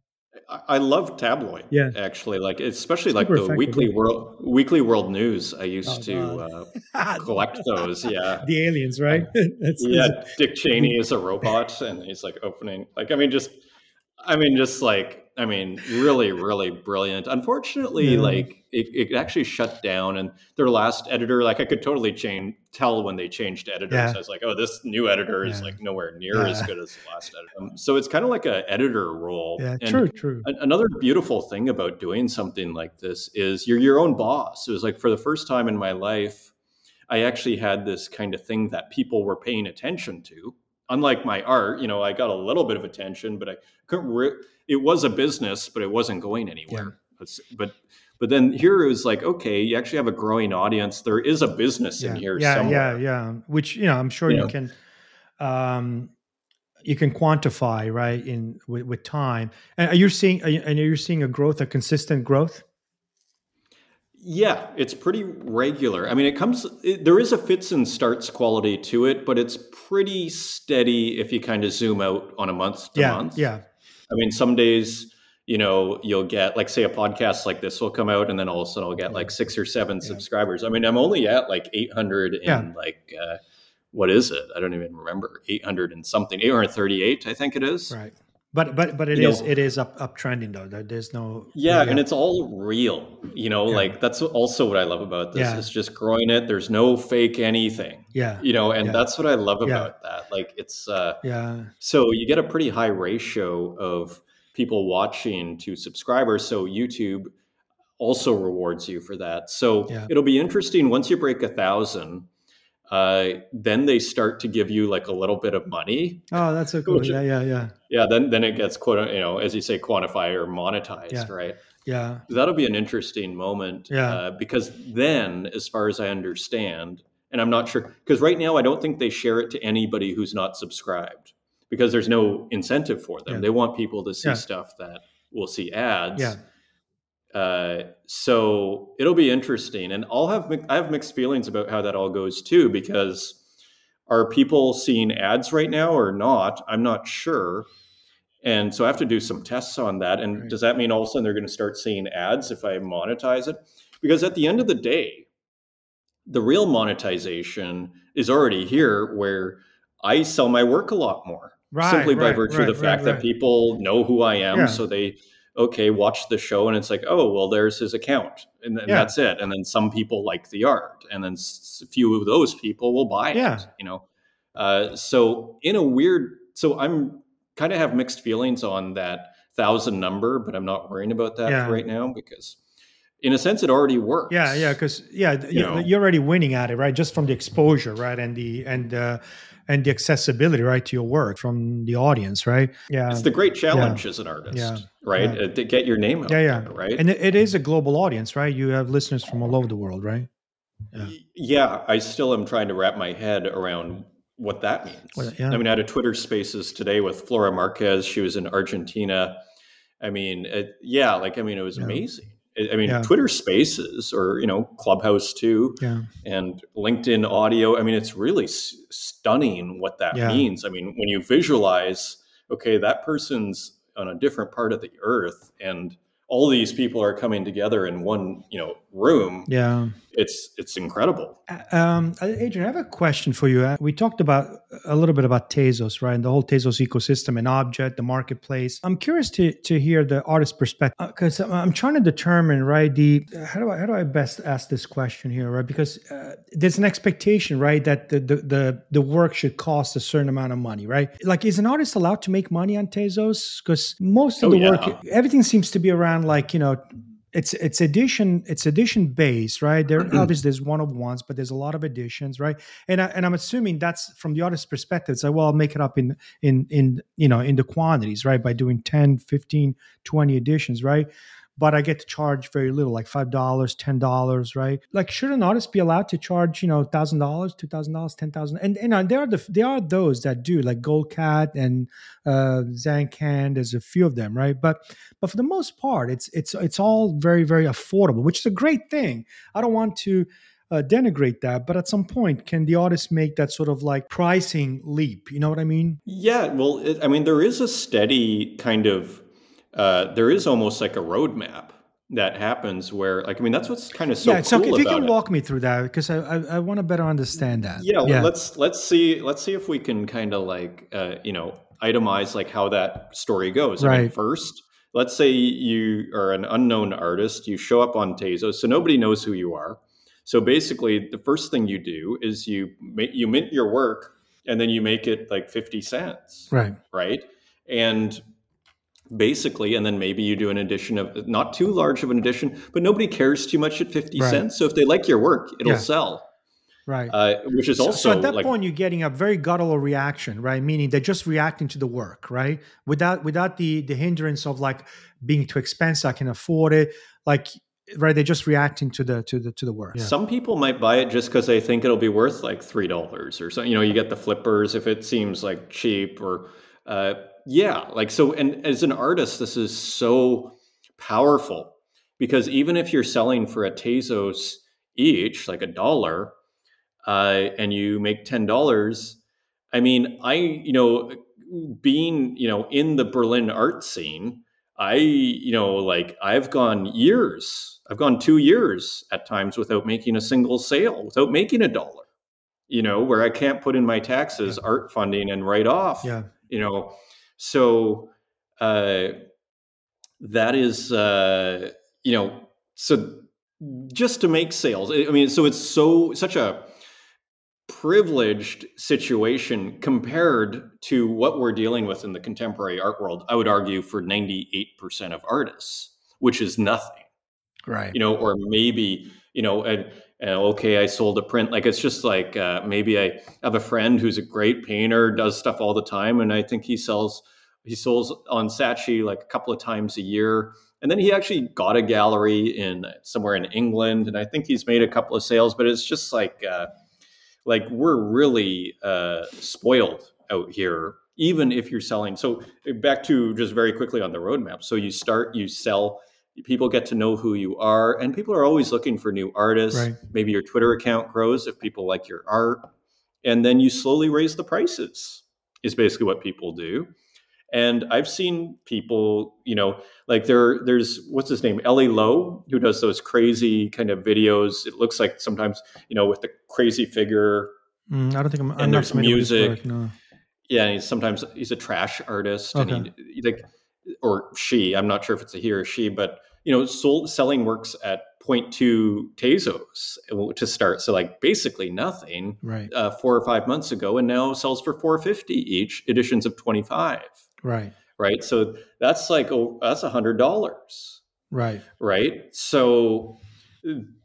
I love tabloid. Yeah. actually, like especially like the effective, weekly world weekly world news. I used Oh, to uh, collect those. Yeah, the aliens, right? That's, yeah. Dick Cheney is a robot, and he's like opening. Like, I mean, just, I mean, just like, I mean, really, really brilliant. Unfortunately, Yeah. like it, it actually shut down, and their last editor, like, I could totally change tell when they changed editors. Yeah. I was like, oh, this new editor is like nowhere near as good as the last editor. Um, so it's kind of like a editor role. yeah, And true, true. Another beautiful thing about doing something like this is you're your own boss. It was like for the first time in my life, I actually had this kind of thing that people were paying attention to. Unlike my art, you know, I got a little bit of attention, but I couldn't. Re- it was a business, but it wasn't going anywhere. It's- But but then here it was like, okay, you actually have a growing audience. There is a business yeah, in here yeah, somewhere. yeah, yeah. Which you know, I'm sure You you, know. can, um, you can quantify right in with, with time. And are you seeing? and Are you, and you're seeing a growth, a consistent growth? Yeah, it's pretty regular. I mean, it comes, it, there is a fits and starts quality to it, but it's pretty steady if you kind of zoom out on a month to yeah, month. yeah, I mean, some days, you know, you'll get, like, say, a podcast like this will come out, and then all of a sudden I'll get like six or seven Yeah. subscribers. I mean, I'm only at like 800 Yeah. and like, uh, what is it? I don't even remember. 800 and something, 838, I think it is. right. But but but it You is know- it is up up trending though. There's no Yeah, and it's all real. You know, Yeah. like that's also what I love about this. Yeah. It's just growing it. There's no fake anything. yeah You know, and Yeah. that's what I love about that. Like it's uh yeah so you get a pretty high ratio of people watching to subscribers. So YouTube also rewards you for that. So Yeah. it'll be interesting once you break a thousand. Uh, then they start to give you like a little bit of money. oh that's so cool Which- yeah yeah yeah Yeah, then then it gets quote you know as you say quantified or monetized, Yeah. right? yeah That'll be an interesting moment. Yeah. Uh, because then, as far as I understand, and I'm not sure, because right now I don't think they share it to anybody who's not subscribed because there's no incentive for them. Yeah. They want people to see Yeah. stuff that will see ads. Yeah. Uh, so it'll be interesting, and I'll have I have mixed feelings about how that all goes too. Because are people seeing ads right now or not? I'm not sure. And so I have to do some tests on that. And Right. does that mean all of a sudden they're going to start seeing ads if I monetize it? Because at the end of the day, the real monetization is already here where I sell my work a lot more right simply by right, virtue of the fact that people know who I am. Yeah. So they, okay, watch the show and it's like, oh, well, there's his account. And, then Yeah. that's it. And then some people like the art. And then a few of those people will buy Yeah. it, you know? Uh, so in a weird, so I'm kind of have mixed feelings on that thousand number, but I'm not worrying about that Yeah. right now because in a sense, it already works. Yeah, yeah, because yeah, you know. you're already winning at it, right? Just from the exposure, right, and the and uh, and the accessibility, right, to your work from the audience, right? Yeah, It's the great challenge as an artist, Yeah. right? Yeah. Uh, to get your name out yeah, yeah, there, right? And it, it is a global audience, right? You have listeners from all over the world, right? Yeah. Yeah, I still am trying to wrap my head around what that means. Well, yeah. I mean, I had a Twitter Spaces today with Flora Marquez. She was in Argentina. I mean, it, yeah, like I mean, it was Yeah. amazing. I mean, Yeah. Twitter Spaces or you know Clubhouse too, Yeah, and LinkedIn Audio. I mean, it's really s- stunning what that Yeah. means. I mean, when you visualize, okay, that person's on a different part of the earth, and all these people are coming together in one you know room. yeah. It's it's incredible. Um, Adrian, I have a question for you. Uh, We talked about a little bit about Tezos, right? And the whole Tezos ecosystem and objkt, the marketplace. I'm curious to to hear the artist perspective because I'm trying to determine, right? The how do I how do I best ask this question here, right? Because uh, there's an expectation, right, that the, the the the work should cost a certain amount of money, right? Like, is an artist allowed to make money on Tezos? Because most of Oh, the yeah. work, everything seems to be around, like you know, it's it's edition it's edition based right? There mm. obviously there's one of ones but there's a lot of editions right? And I, and i'm assuming that's from the artist's perspective. It's like well i'll make it up in in in you know in the quantities right? By doing 10 15 20 editions right but i get to charge very little like five dollars ten dollars right? Like should an artist be allowed to charge you know thousand dollars two thousand dollars ten thousand? And you know there are the there are those that do like gold cat and uh zancan there's a few of them right? But but for the most part it's it's it's all very very affordable which is a great thing. I don't want to uh, denigrate that but at some point can the artist make that sort of like pricing leap? You know what i mean? Yeah, well, it, I mean, there is a steady kind of, uh, there is almost like a roadmap that happens where, like, I mean, that's what's kind of so yeah so cool if you can it. walk me through that because i i, I want to better understand that yeah, well, let's let's see let's see if we can kind of like uh, you know itemize like how that story goes. I mean, Right. first, let's say you are an unknown artist. You show up on Tezos, so nobody knows who you are. So basically, the first thing you do is you you mint your work, and then you make it like fifty cents, right right? And basically, and then maybe you do an addition of not too large of an addition but nobody cares too much at fifty Right. cents. So if they like your work, it'll Yeah. sell. right Uh, which is So- also so, at that like point you're getting a very guttural reaction right meaning they're just reacting to the work right without without the the hindrance of like being too expensive i can afford it like right they're just reacting to the to the to the work yeah. Some people might buy it just because they think it'll be worth like three dollars or something. You know, you get the flippers if it seems like cheap or uh, yeah, like so. And as an artist, this is so powerful because even if you're selling for a Tezos each, like a dollar, uh, and you make ten dollars, I mean, I you know, being you know in the Berlin art scene. I, you know, like I've gone years, I've gone two years at times without making a single sale, without making a dollar, you know, where I can't put in my taxes, art funding, and write off, yeah you know. So uh, that is, uh, you know, so just to make sales, I mean, so it's so, such a, privileged situation compared to what we're dealing with in the contemporary art world i would argue for 98% of artists which is nothing. Right. You know or maybe you know and, and okay i sold a print. Like it's just like uh, maybe i have a friend who's a great painter does stuff all the time and i think he sells he sells on saatchi like a couple of times a year. And then he actually got a gallery in somewhere in england and i think he's made a couple of sales but it's just like uh, like we're really uh, spoiled out here even if you're selling. So back to just very quickly on the roadmap. So you start you sell people get to know who you are and people are always looking for new artists. Right. maybe your twitter account grows if people like your art. And then you slowly raise the prices is basically what people do. And i've seen people you know like there there's what's his name? Ellie lowe who does those crazy kind of videos. It looks like sometimes you know with the crazy figure. Mm, i don't think i'm, I'm And not there's familiar with his music. work, no. yeah and he's sometimes he's a trash artist and he, like or she i'm not sure if it's a he or she but you know sold selling works at 0.2 tezos to start so like basically nothing right uh, four or five months ago and now sells for 450 each editions of 25 right right so that's like oh that's a hundred dollars Right. Right. So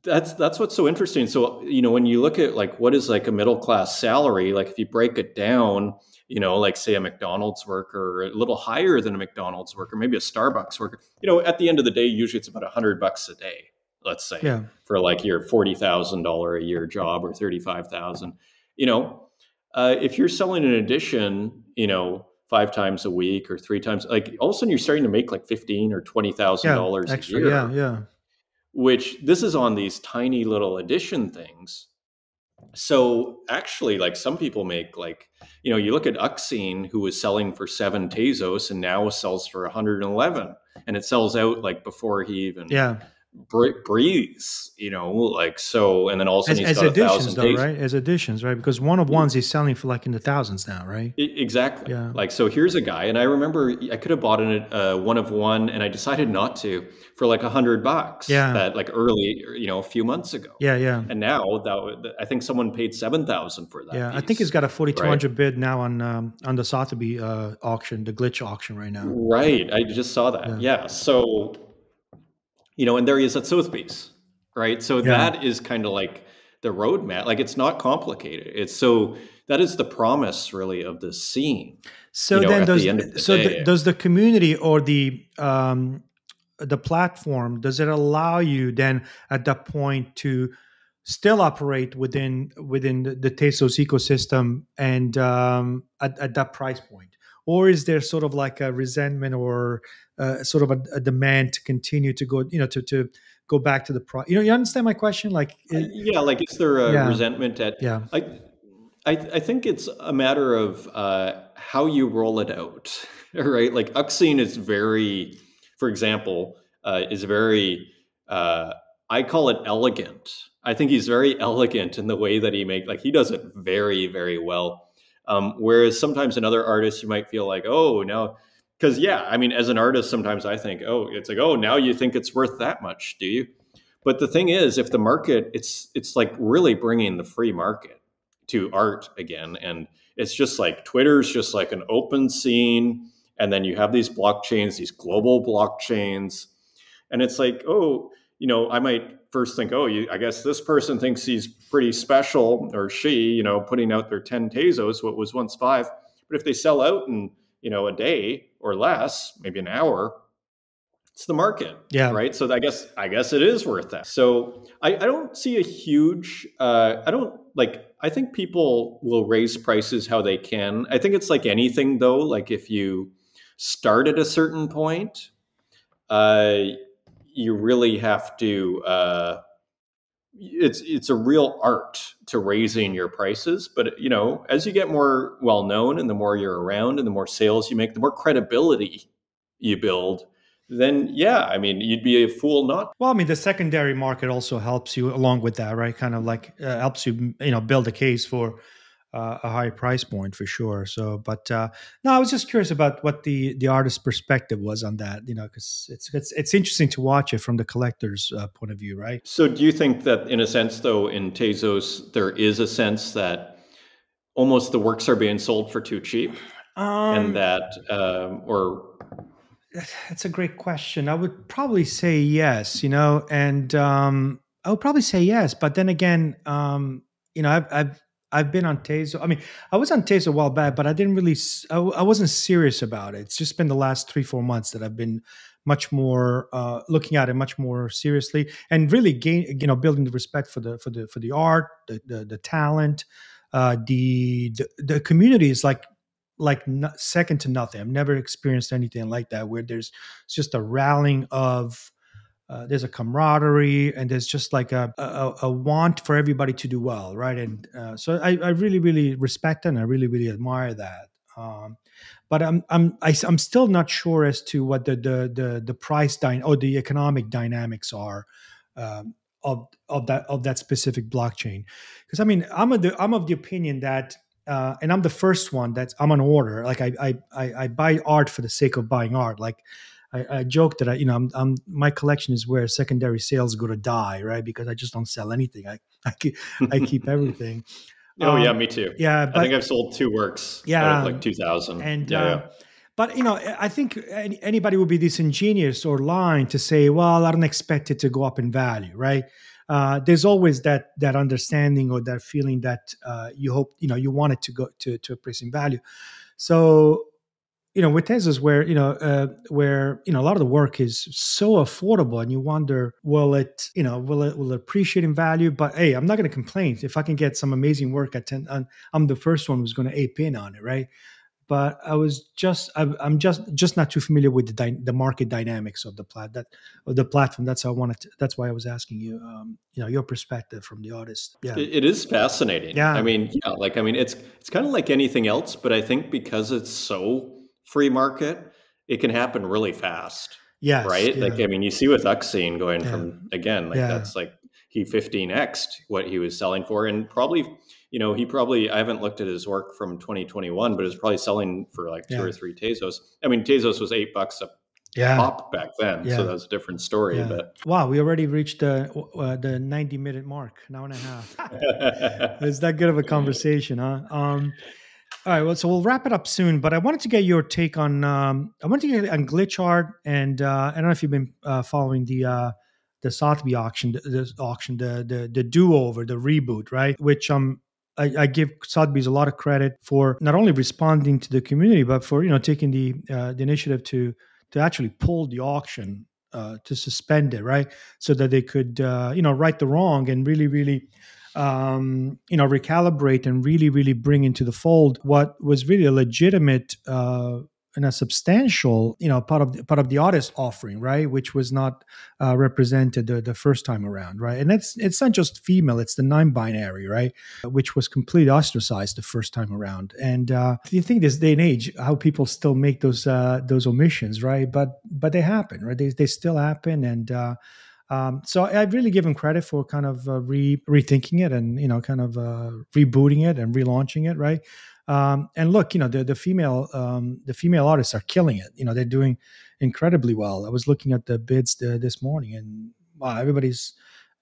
that's that's what's so interesting. So you know when you look at like what is like a middle class salary, like if you break it down, you know, like say a McDonald's worker, a little higher than a McDonald's worker, maybe a Starbucks worker. You know, at the end of the day, usually it's about a hundred bucks a day. Let's say Yeah. for like your forty thousand dollar a year job or thirty five thousand. You know, uh, if you're selling an edition, you know, five times a week or three times, like all of a sudden you're starting to make like fifteen or twenty thousand Yeah. dollars a year Yeah. Yeah. which this is on these tiny little addition things. So actually, like some people make like, you know, you look at Uxine, who was selling for seven Tezos and now sells for 111. And it sells out like before he even Yeah. Bre- breathes, you know, like so. And then all of a As, sudden as got a additions, thousand though, Tezos. right? As additions, right? Because one of ones he's selling for like in the thousands now, right? Exactly. Yeah. Like so, here's a guy, and I remember I could have bought it uh, one of one, and I decided not to for like a hundred bucks. Yeah. That like early, you know, a few months ago. Yeah. Yeah. And now that I think someone paid seven thousand for that. Yeah, I think he's got a forty two hundred bid now on um, on the Sotheby uh, auction, the glitch auction right now. right. I just saw that. Yeah. Yeah. So, you know, and there he is at Sotheby's, right? So Yeah. that is kind of like the roadmap. Like it's not complicated. It's so that is the promise really of the scene. So you know, then, does the so the- does the community or the um, the platform does it allow you then at that point to still operate within within the, the Tezos ecosystem and um, at, at that price point, or is there sort of like a resentment or uh, sort of a, a demand to continue to go, you know, to to go back to the price? You know, you understand my question? Like, Uh, it- yeah. Like, is there a Yeah. resentment at? yeah, I, I, I think it's a matter of uh, how you roll it out, right? Like Uxine is very, for example, uh, is very. Uh, I call it elegant. I think he's very elegant in the way that he make. Like he does it very, very well. Um, whereas sometimes in other artists, you might feel like, oh, now, because yeah, I mean, as an artist, sometimes I think, oh, it's like, oh, now you think it's worth that much, do you? But the thing is, if the market, it's it's like really bringing the free market to art again, and it's just like Twitter's just like an open scene, and then you have these blockchains, these global blockchains, and it's like, oh, you know, I might first think, oh, you, I guess this person thinks he's pretty special, or she, you know, putting out their ten Tezos, what was once five, but if they sell out in you know a day or less, maybe an hour, it's the market yeah, right? So i guess i guess it is worth that. So i, I don't see a huge uh, i don't like i think people will raise prices how they can. I think it's like anything though like if you start at a certain point uh, you really have to uh, it's it's a real art to raising your prices but you know as you get more well known and the more you're around and the more sales you make the more credibility you build then yeah i mean you'd be a fool not Well, I mean, the secondary market also helps you along with that, right? Kind of like uh, helps you, you know, build a case for uh, a high price point for sure. So, but uh, no, I was just curious about what the the artist's perspective was on that, you know, because it's it's it's interesting to watch it from the collector's uh, point of view, right? so do you think that in a sense though in tezos there is a sense that almost the works are being sold for too cheap Um, and that um, or That's a great question. I would probably say yes, you know, and um, I would probably say yes. But then again, um, you know, I've, I've I've been on Tezos. I mean, I was on Tezos a while back, but I didn't really. I wasn't serious about it. It's just been the last three four months that I've been much more uh, looking at it much more seriously and really gain you know building the respect for the for the for the art the the, the talent uh the, the the community is like like no, second to nothing i've never experienced anything like that where there's just a rallying of uh, there's a camaraderie and there's just like a, a a want for everybody to do well right and uh, so I, I really really respect and i really really admire that um, but I'm I'm I, am i am still not sure as to what the the the, the price dy- or the economic dynamics are um, of of that of that specific blockchain. Because I mean, I'm of the I'm of the opinion that, uh, and I'm the first one that I'm on order. Like I I I, I buy art for the sake of buying art. Like. I, I joke that I, you know, I'm, I'm, my collection is where secondary sales go to die, right? Because I just don't sell anything. I, I keep, I keep everything. oh yeah Um, me too Yeah, i think i've sold two works out Yeah. of like 2000 and yeah, uh, yeah. but you know, I think anybody would be disingenuous or lying to say, "Well, I don't expect it to go up in value," right? Uh, there's always that that understanding or that feeling that uh, you hope you know you want it to go to to appraise in value. So you know with Tezos where you know uh, where you know a lot of the work is so affordable and you wonder will it you know will it will it appreciate in value but hey i'm not going to complain if i can get some amazing work at 10 i'm the first one who's going to ape in on it right but I was just I, am just just not too familiar with the dy- the market dynamics of the plat that of the platform. That's how I wanted. To, that's why I was asking you, um, you know, your perspective from the artist. Yeah, it, it is fascinating. Yeah, I mean, yeah, like I mean, it's it's kind of like anything else, but I think because it's so free market, it can happen really fast. Yeah, right. Yeah. Like I mean, you see with Uxine going yeah. from again, like yeah. that's like he 15xed what he was selling for, and probably you know, he probably I haven't looked at his work from 2021, but it's probably selling for like two yeah. or three Tezos. I mean, Tezos was eight bucks a yeah. pop back then, yeah. so that's a different story. Yeah. But wow, we already reached the uh, the 90 minute mark, an hour and a half. it's that good of a conversation, huh? Um, all right, well, so we'll wrap it up soon, but I wanted to get your take on um, I wanted to get on glitch art, and uh, I don't know if you've been uh, following the uh, the Sotheby auction, the, the auction, the the the do over, the reboot, right? Which um I, I, give Sotheby's a lot of credit for not only responding to the community, but for you know taking the uh, the initiative to to actually pull the auction uh, to suspend it, right, so that they could uh, you know right the wrong and really really um, you know recalibrate and really really bring into the fold what was really a legitimate uh, and a substantial, you know, part of the, part of the artist offering, right, which was not uh, represented the, the first time around, right, and it's it's not just female; it's the non-binary, right, which was completely ostracized the first time around. And uh, you think this day and age, how people still make those uh, those omissions, right? But but they happen, right? They they still happen, and uh, um, so I really give him credit for kind of uh, re- rethinking it and you know kind of uh, rebooting it and relaunching it, right? Um, and look, you know, the the female um, the female artists are killing it. You know, they're doing incredibly well. I was looking at the bids the, this morning, and wow, everybody's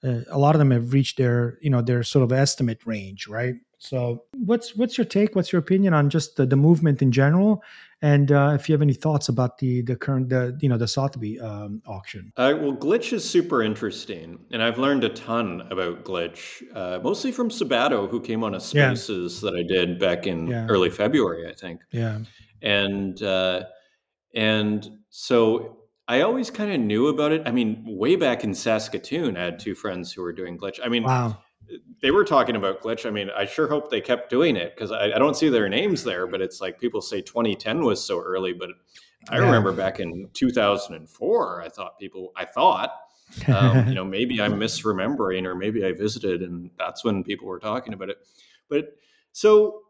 uh, a lot of them have reached their you know their sort of estimate range, right? So, what's what's your take? What's your opinion on just the, the movement in general, and uh, if you have any thoughts about the the current the you know the Sotheby um, auction? Uh, well, glitch is super interesting, and I've learned a ton about glitch, uh, mostly from Sabato, who came on a Spaces yeah. that I did back in yeah. early February, I think. Yeah, and uh, and so I always kind of knew about it. I mean, way back in Saskatoon, I had two friends who were doing glitch. I mean, wow they were talking about glitch. I mean, I sure hope they kept doing it because I, I, don't see their names there. But it's like people say 2010 was so early, but I yeah. remember back in 2004, I thought people, I thought, um, you know, maybe I'm misremembering, or maybe I visited, and that's when people were talking about it. But so,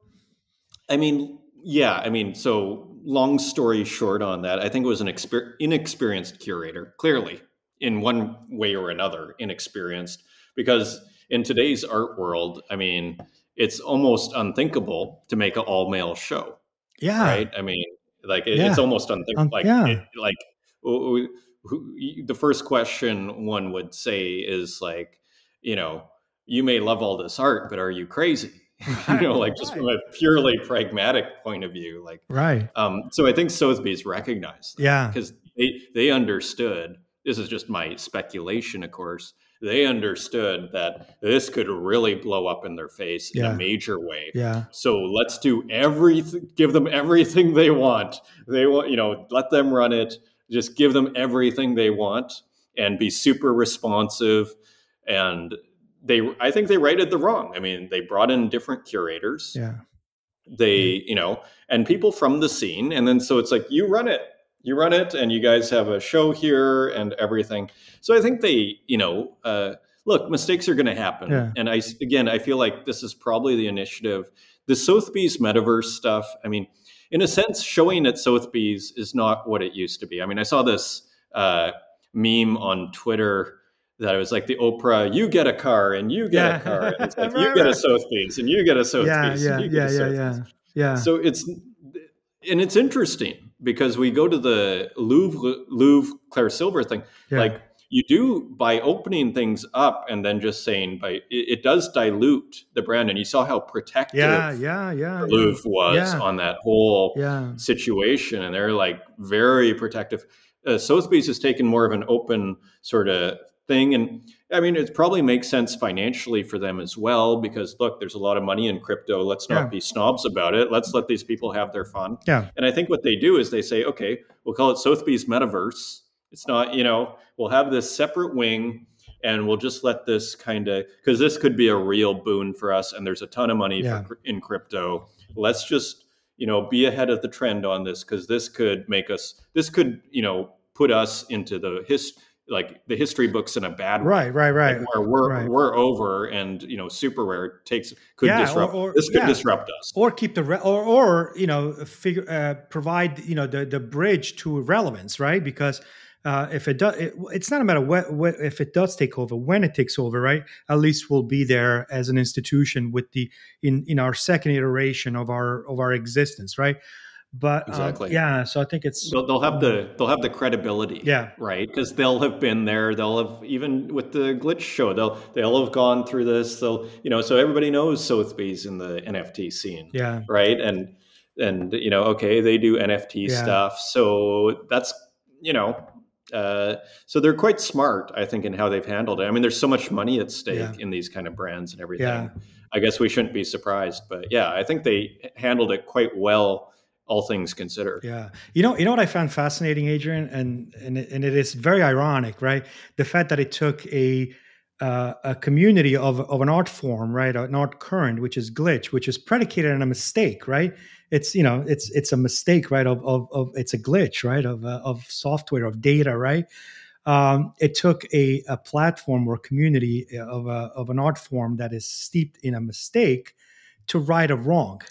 I mean, yeah, I mean, so long story short on that, I think it was an exper- inexperienced curator, clearly in one way or another, inexperienced because in today's art world, I mean, it's almost unthinkable to make an all male show. Yeah. Right. I mean, like it, yeah. it's almost unthinkable. Um, like, yeah. it, like who, who, the first question one would say is like, you know, you may love all this art, but are you crazy? you know, like just from a purely pragmatic point of view, like right. Um, so I think Sotheby's recognized, that yeah, because they they understood. This is just my speculation, of course they understood that this could really blow up in their face yeah. in a major way. Yeah. So let's do everything, give them everything they want. They want, you know, let them run it. Just give them everything they want and be super responsive. And they, I think they righted the wrong. I mean, they brought in different curators. Yeah. They, you know, and people from the scene. And then so it's like, you run it you run it and you guys have a show here and everything so i think they you know uh, look mistakes are going to happen yeah. and i again i feel like this is probably the initiative the sotheby's metaverse stuff i mean in a sense showing at sotheby's is not what it used to be i mean i saw this uh, meme on twitter that it was like the Oprah, you get a car and you get yeah. a car. And it's like you get a Sotheby's and you get a Sotheby's. Yeah, yeah, yeah, yeah, yeah, yeah. So it's and it's interesting because we go to the Louvre Louvre Claire Silver thing. Yeah. Like you do by opening things up and then just saying by it, it does dilute the brand and you saw how protective yeah yeah yeah Louvre was yeah. on that whole yeah situation and they're like very protective uh, sotheby's has taken more of an open sort of thing and i mean it probably makes sense financially for them as well because look there's a lot of money in crypto let's not Yeah. be snobs about it let's let these people have their fun yeah and I think what they do is they say, okay, we'll call it Sotheby's Metaverse. It's not, you know, we'll have this separate wing and we'll just let this kind of, because this could be a real boon for us and there's a ton of money Yeah. for, in crypto. Let's just, you know, be ahead of the trend on this because this could make us, this could, you know, put us into the his, like the history books in a bad way. right right right Like where we're right. we're over and you know super rare takes could Yeah, or- disrupt or- this could yeah. disrupt us or keep the re- or or you know figure uh, provide you know the the bridge to relevance right because uh, if it does it, it's not a matter what, what if it does take over when it takes over right at least we'll be there as an institution with the in in our second iteration of our of our existence right but um, Exactly. yeah so i think it's they'll, they'll have the they'll have the credibility Yeah. right because they'll have been there they'll have even with the glitch show they'll they'll have gone through this they'll you know so everybody knows sotheby's in the nft scene yeah right and and you know okay they do nft Yeah. stuff so that's you know uh, so they're quite smart i think in how they've handled it i mean there's so much money at stake Yeah. in these kind of brands and everything Yeah. i guess we shouldn't be surprised but yeah i think they handled it quite well all things considered Yeah, you know, you know what I found fascinating, Adrian, and and and it is very ironic, right? The fact that it took a uh, a community of of an art form, right, an art current, which is glitch, which is predicated on a mistake, right? It's you know, it's it's a mistake, right? Of of, of it's a glitch, right? Of uh, of software, of data, right? Um, it took a, a platform or community of a, of an art form that is steeped in a mistake to right a wrong.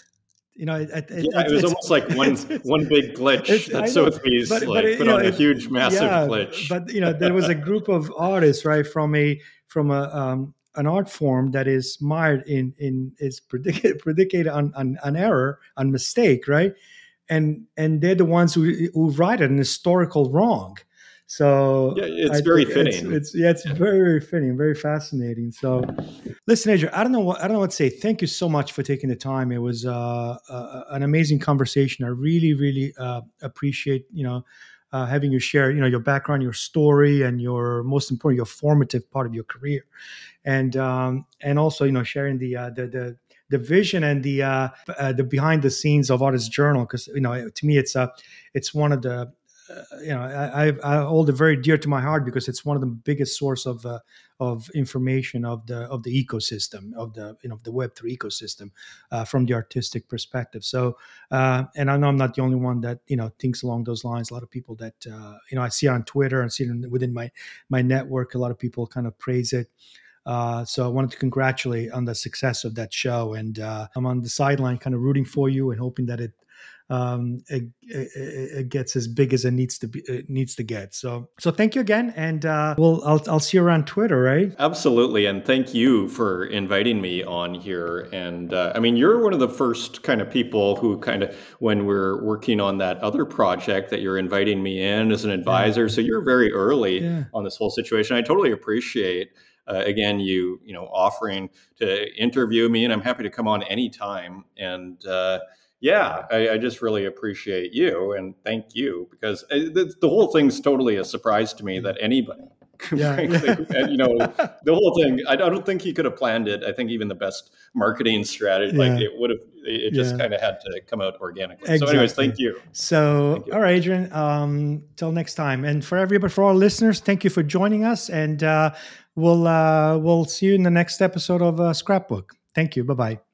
You know, it, it, yeah, it was it's- almost like one one big glitch that Sotheby's but- like but it- put you know, on a huge, massive yeah, glitch. But you know, there was a group of artists, right, from a from a um, an art form that is mired in in is predicated predicated on, on on error, on mistake, right? And and they're the ones who who right an historical wrong. So yeah, it's I very think it's- fitting. It's, yeah, it's very very fitting, very fascinating. So, listen, Adrian, I don't know what I don't know what to say. Thank you so much for taking the time. It was uh, uh, an amazing conversation. I really really uh, appreciate you know uh, having you share you know your background, your story, and your most important your formative part of your career, and um, and also you know sharing the uh, the the the vision and the uh, uh, the behind the scenes of Artist Journal because you know to me it's a it's one of the uh, you know I, I, hold it very dear to my heart because it's one of the biggest source of uh, of information of the of the ecosystem of the you know the Web three ecosystem uh, from the artistic perspective. So uh, and I know I'm not the only one that you know thinks along those lines. A lot of people that uh, you know I see on Twitter and see it within my my network. A lot of people kind of praise it. Uh, so I wanted to congratulate on the success of that show, and uh, I'm on the sideline, kind of rooting for you and hoping that it um, it, it, it, gets as big as it needs to be it needs to get. So so thank you again, and uh, we'll I'll I'll see you around Twitter, right? Absolutely, and thank you for inviting me on here. And uh, I mean, you're one of the first kind of people who kind of when we're working on that other project that you're inviting me in as an advisor. Yeah. So you're very early Yeah. on this whole situation. I totally appreciate. Uh, again, you you know offering to interview me, and I'm happy to come on anytime. And uh, yeah, I, I, just really appreciate you and thank you because uh, the, the, whole thing's totally a surprise to me that anybody, Yeah, frankly, and, you know, the whole thing. I, I, don't think he could have planned it. I think even the best marketing strategy, Yeah. like it would have, it just Yeah. kind of had to come out organically. So, anyways, thank you. So, Thank you. all right, Adrian. Um, till next time, and for everybody, for our listeners, thank you for joining us, and uh, we'll uh, we'll see you in the next episode of uh, Scrapbook. Thank you. Bye bye.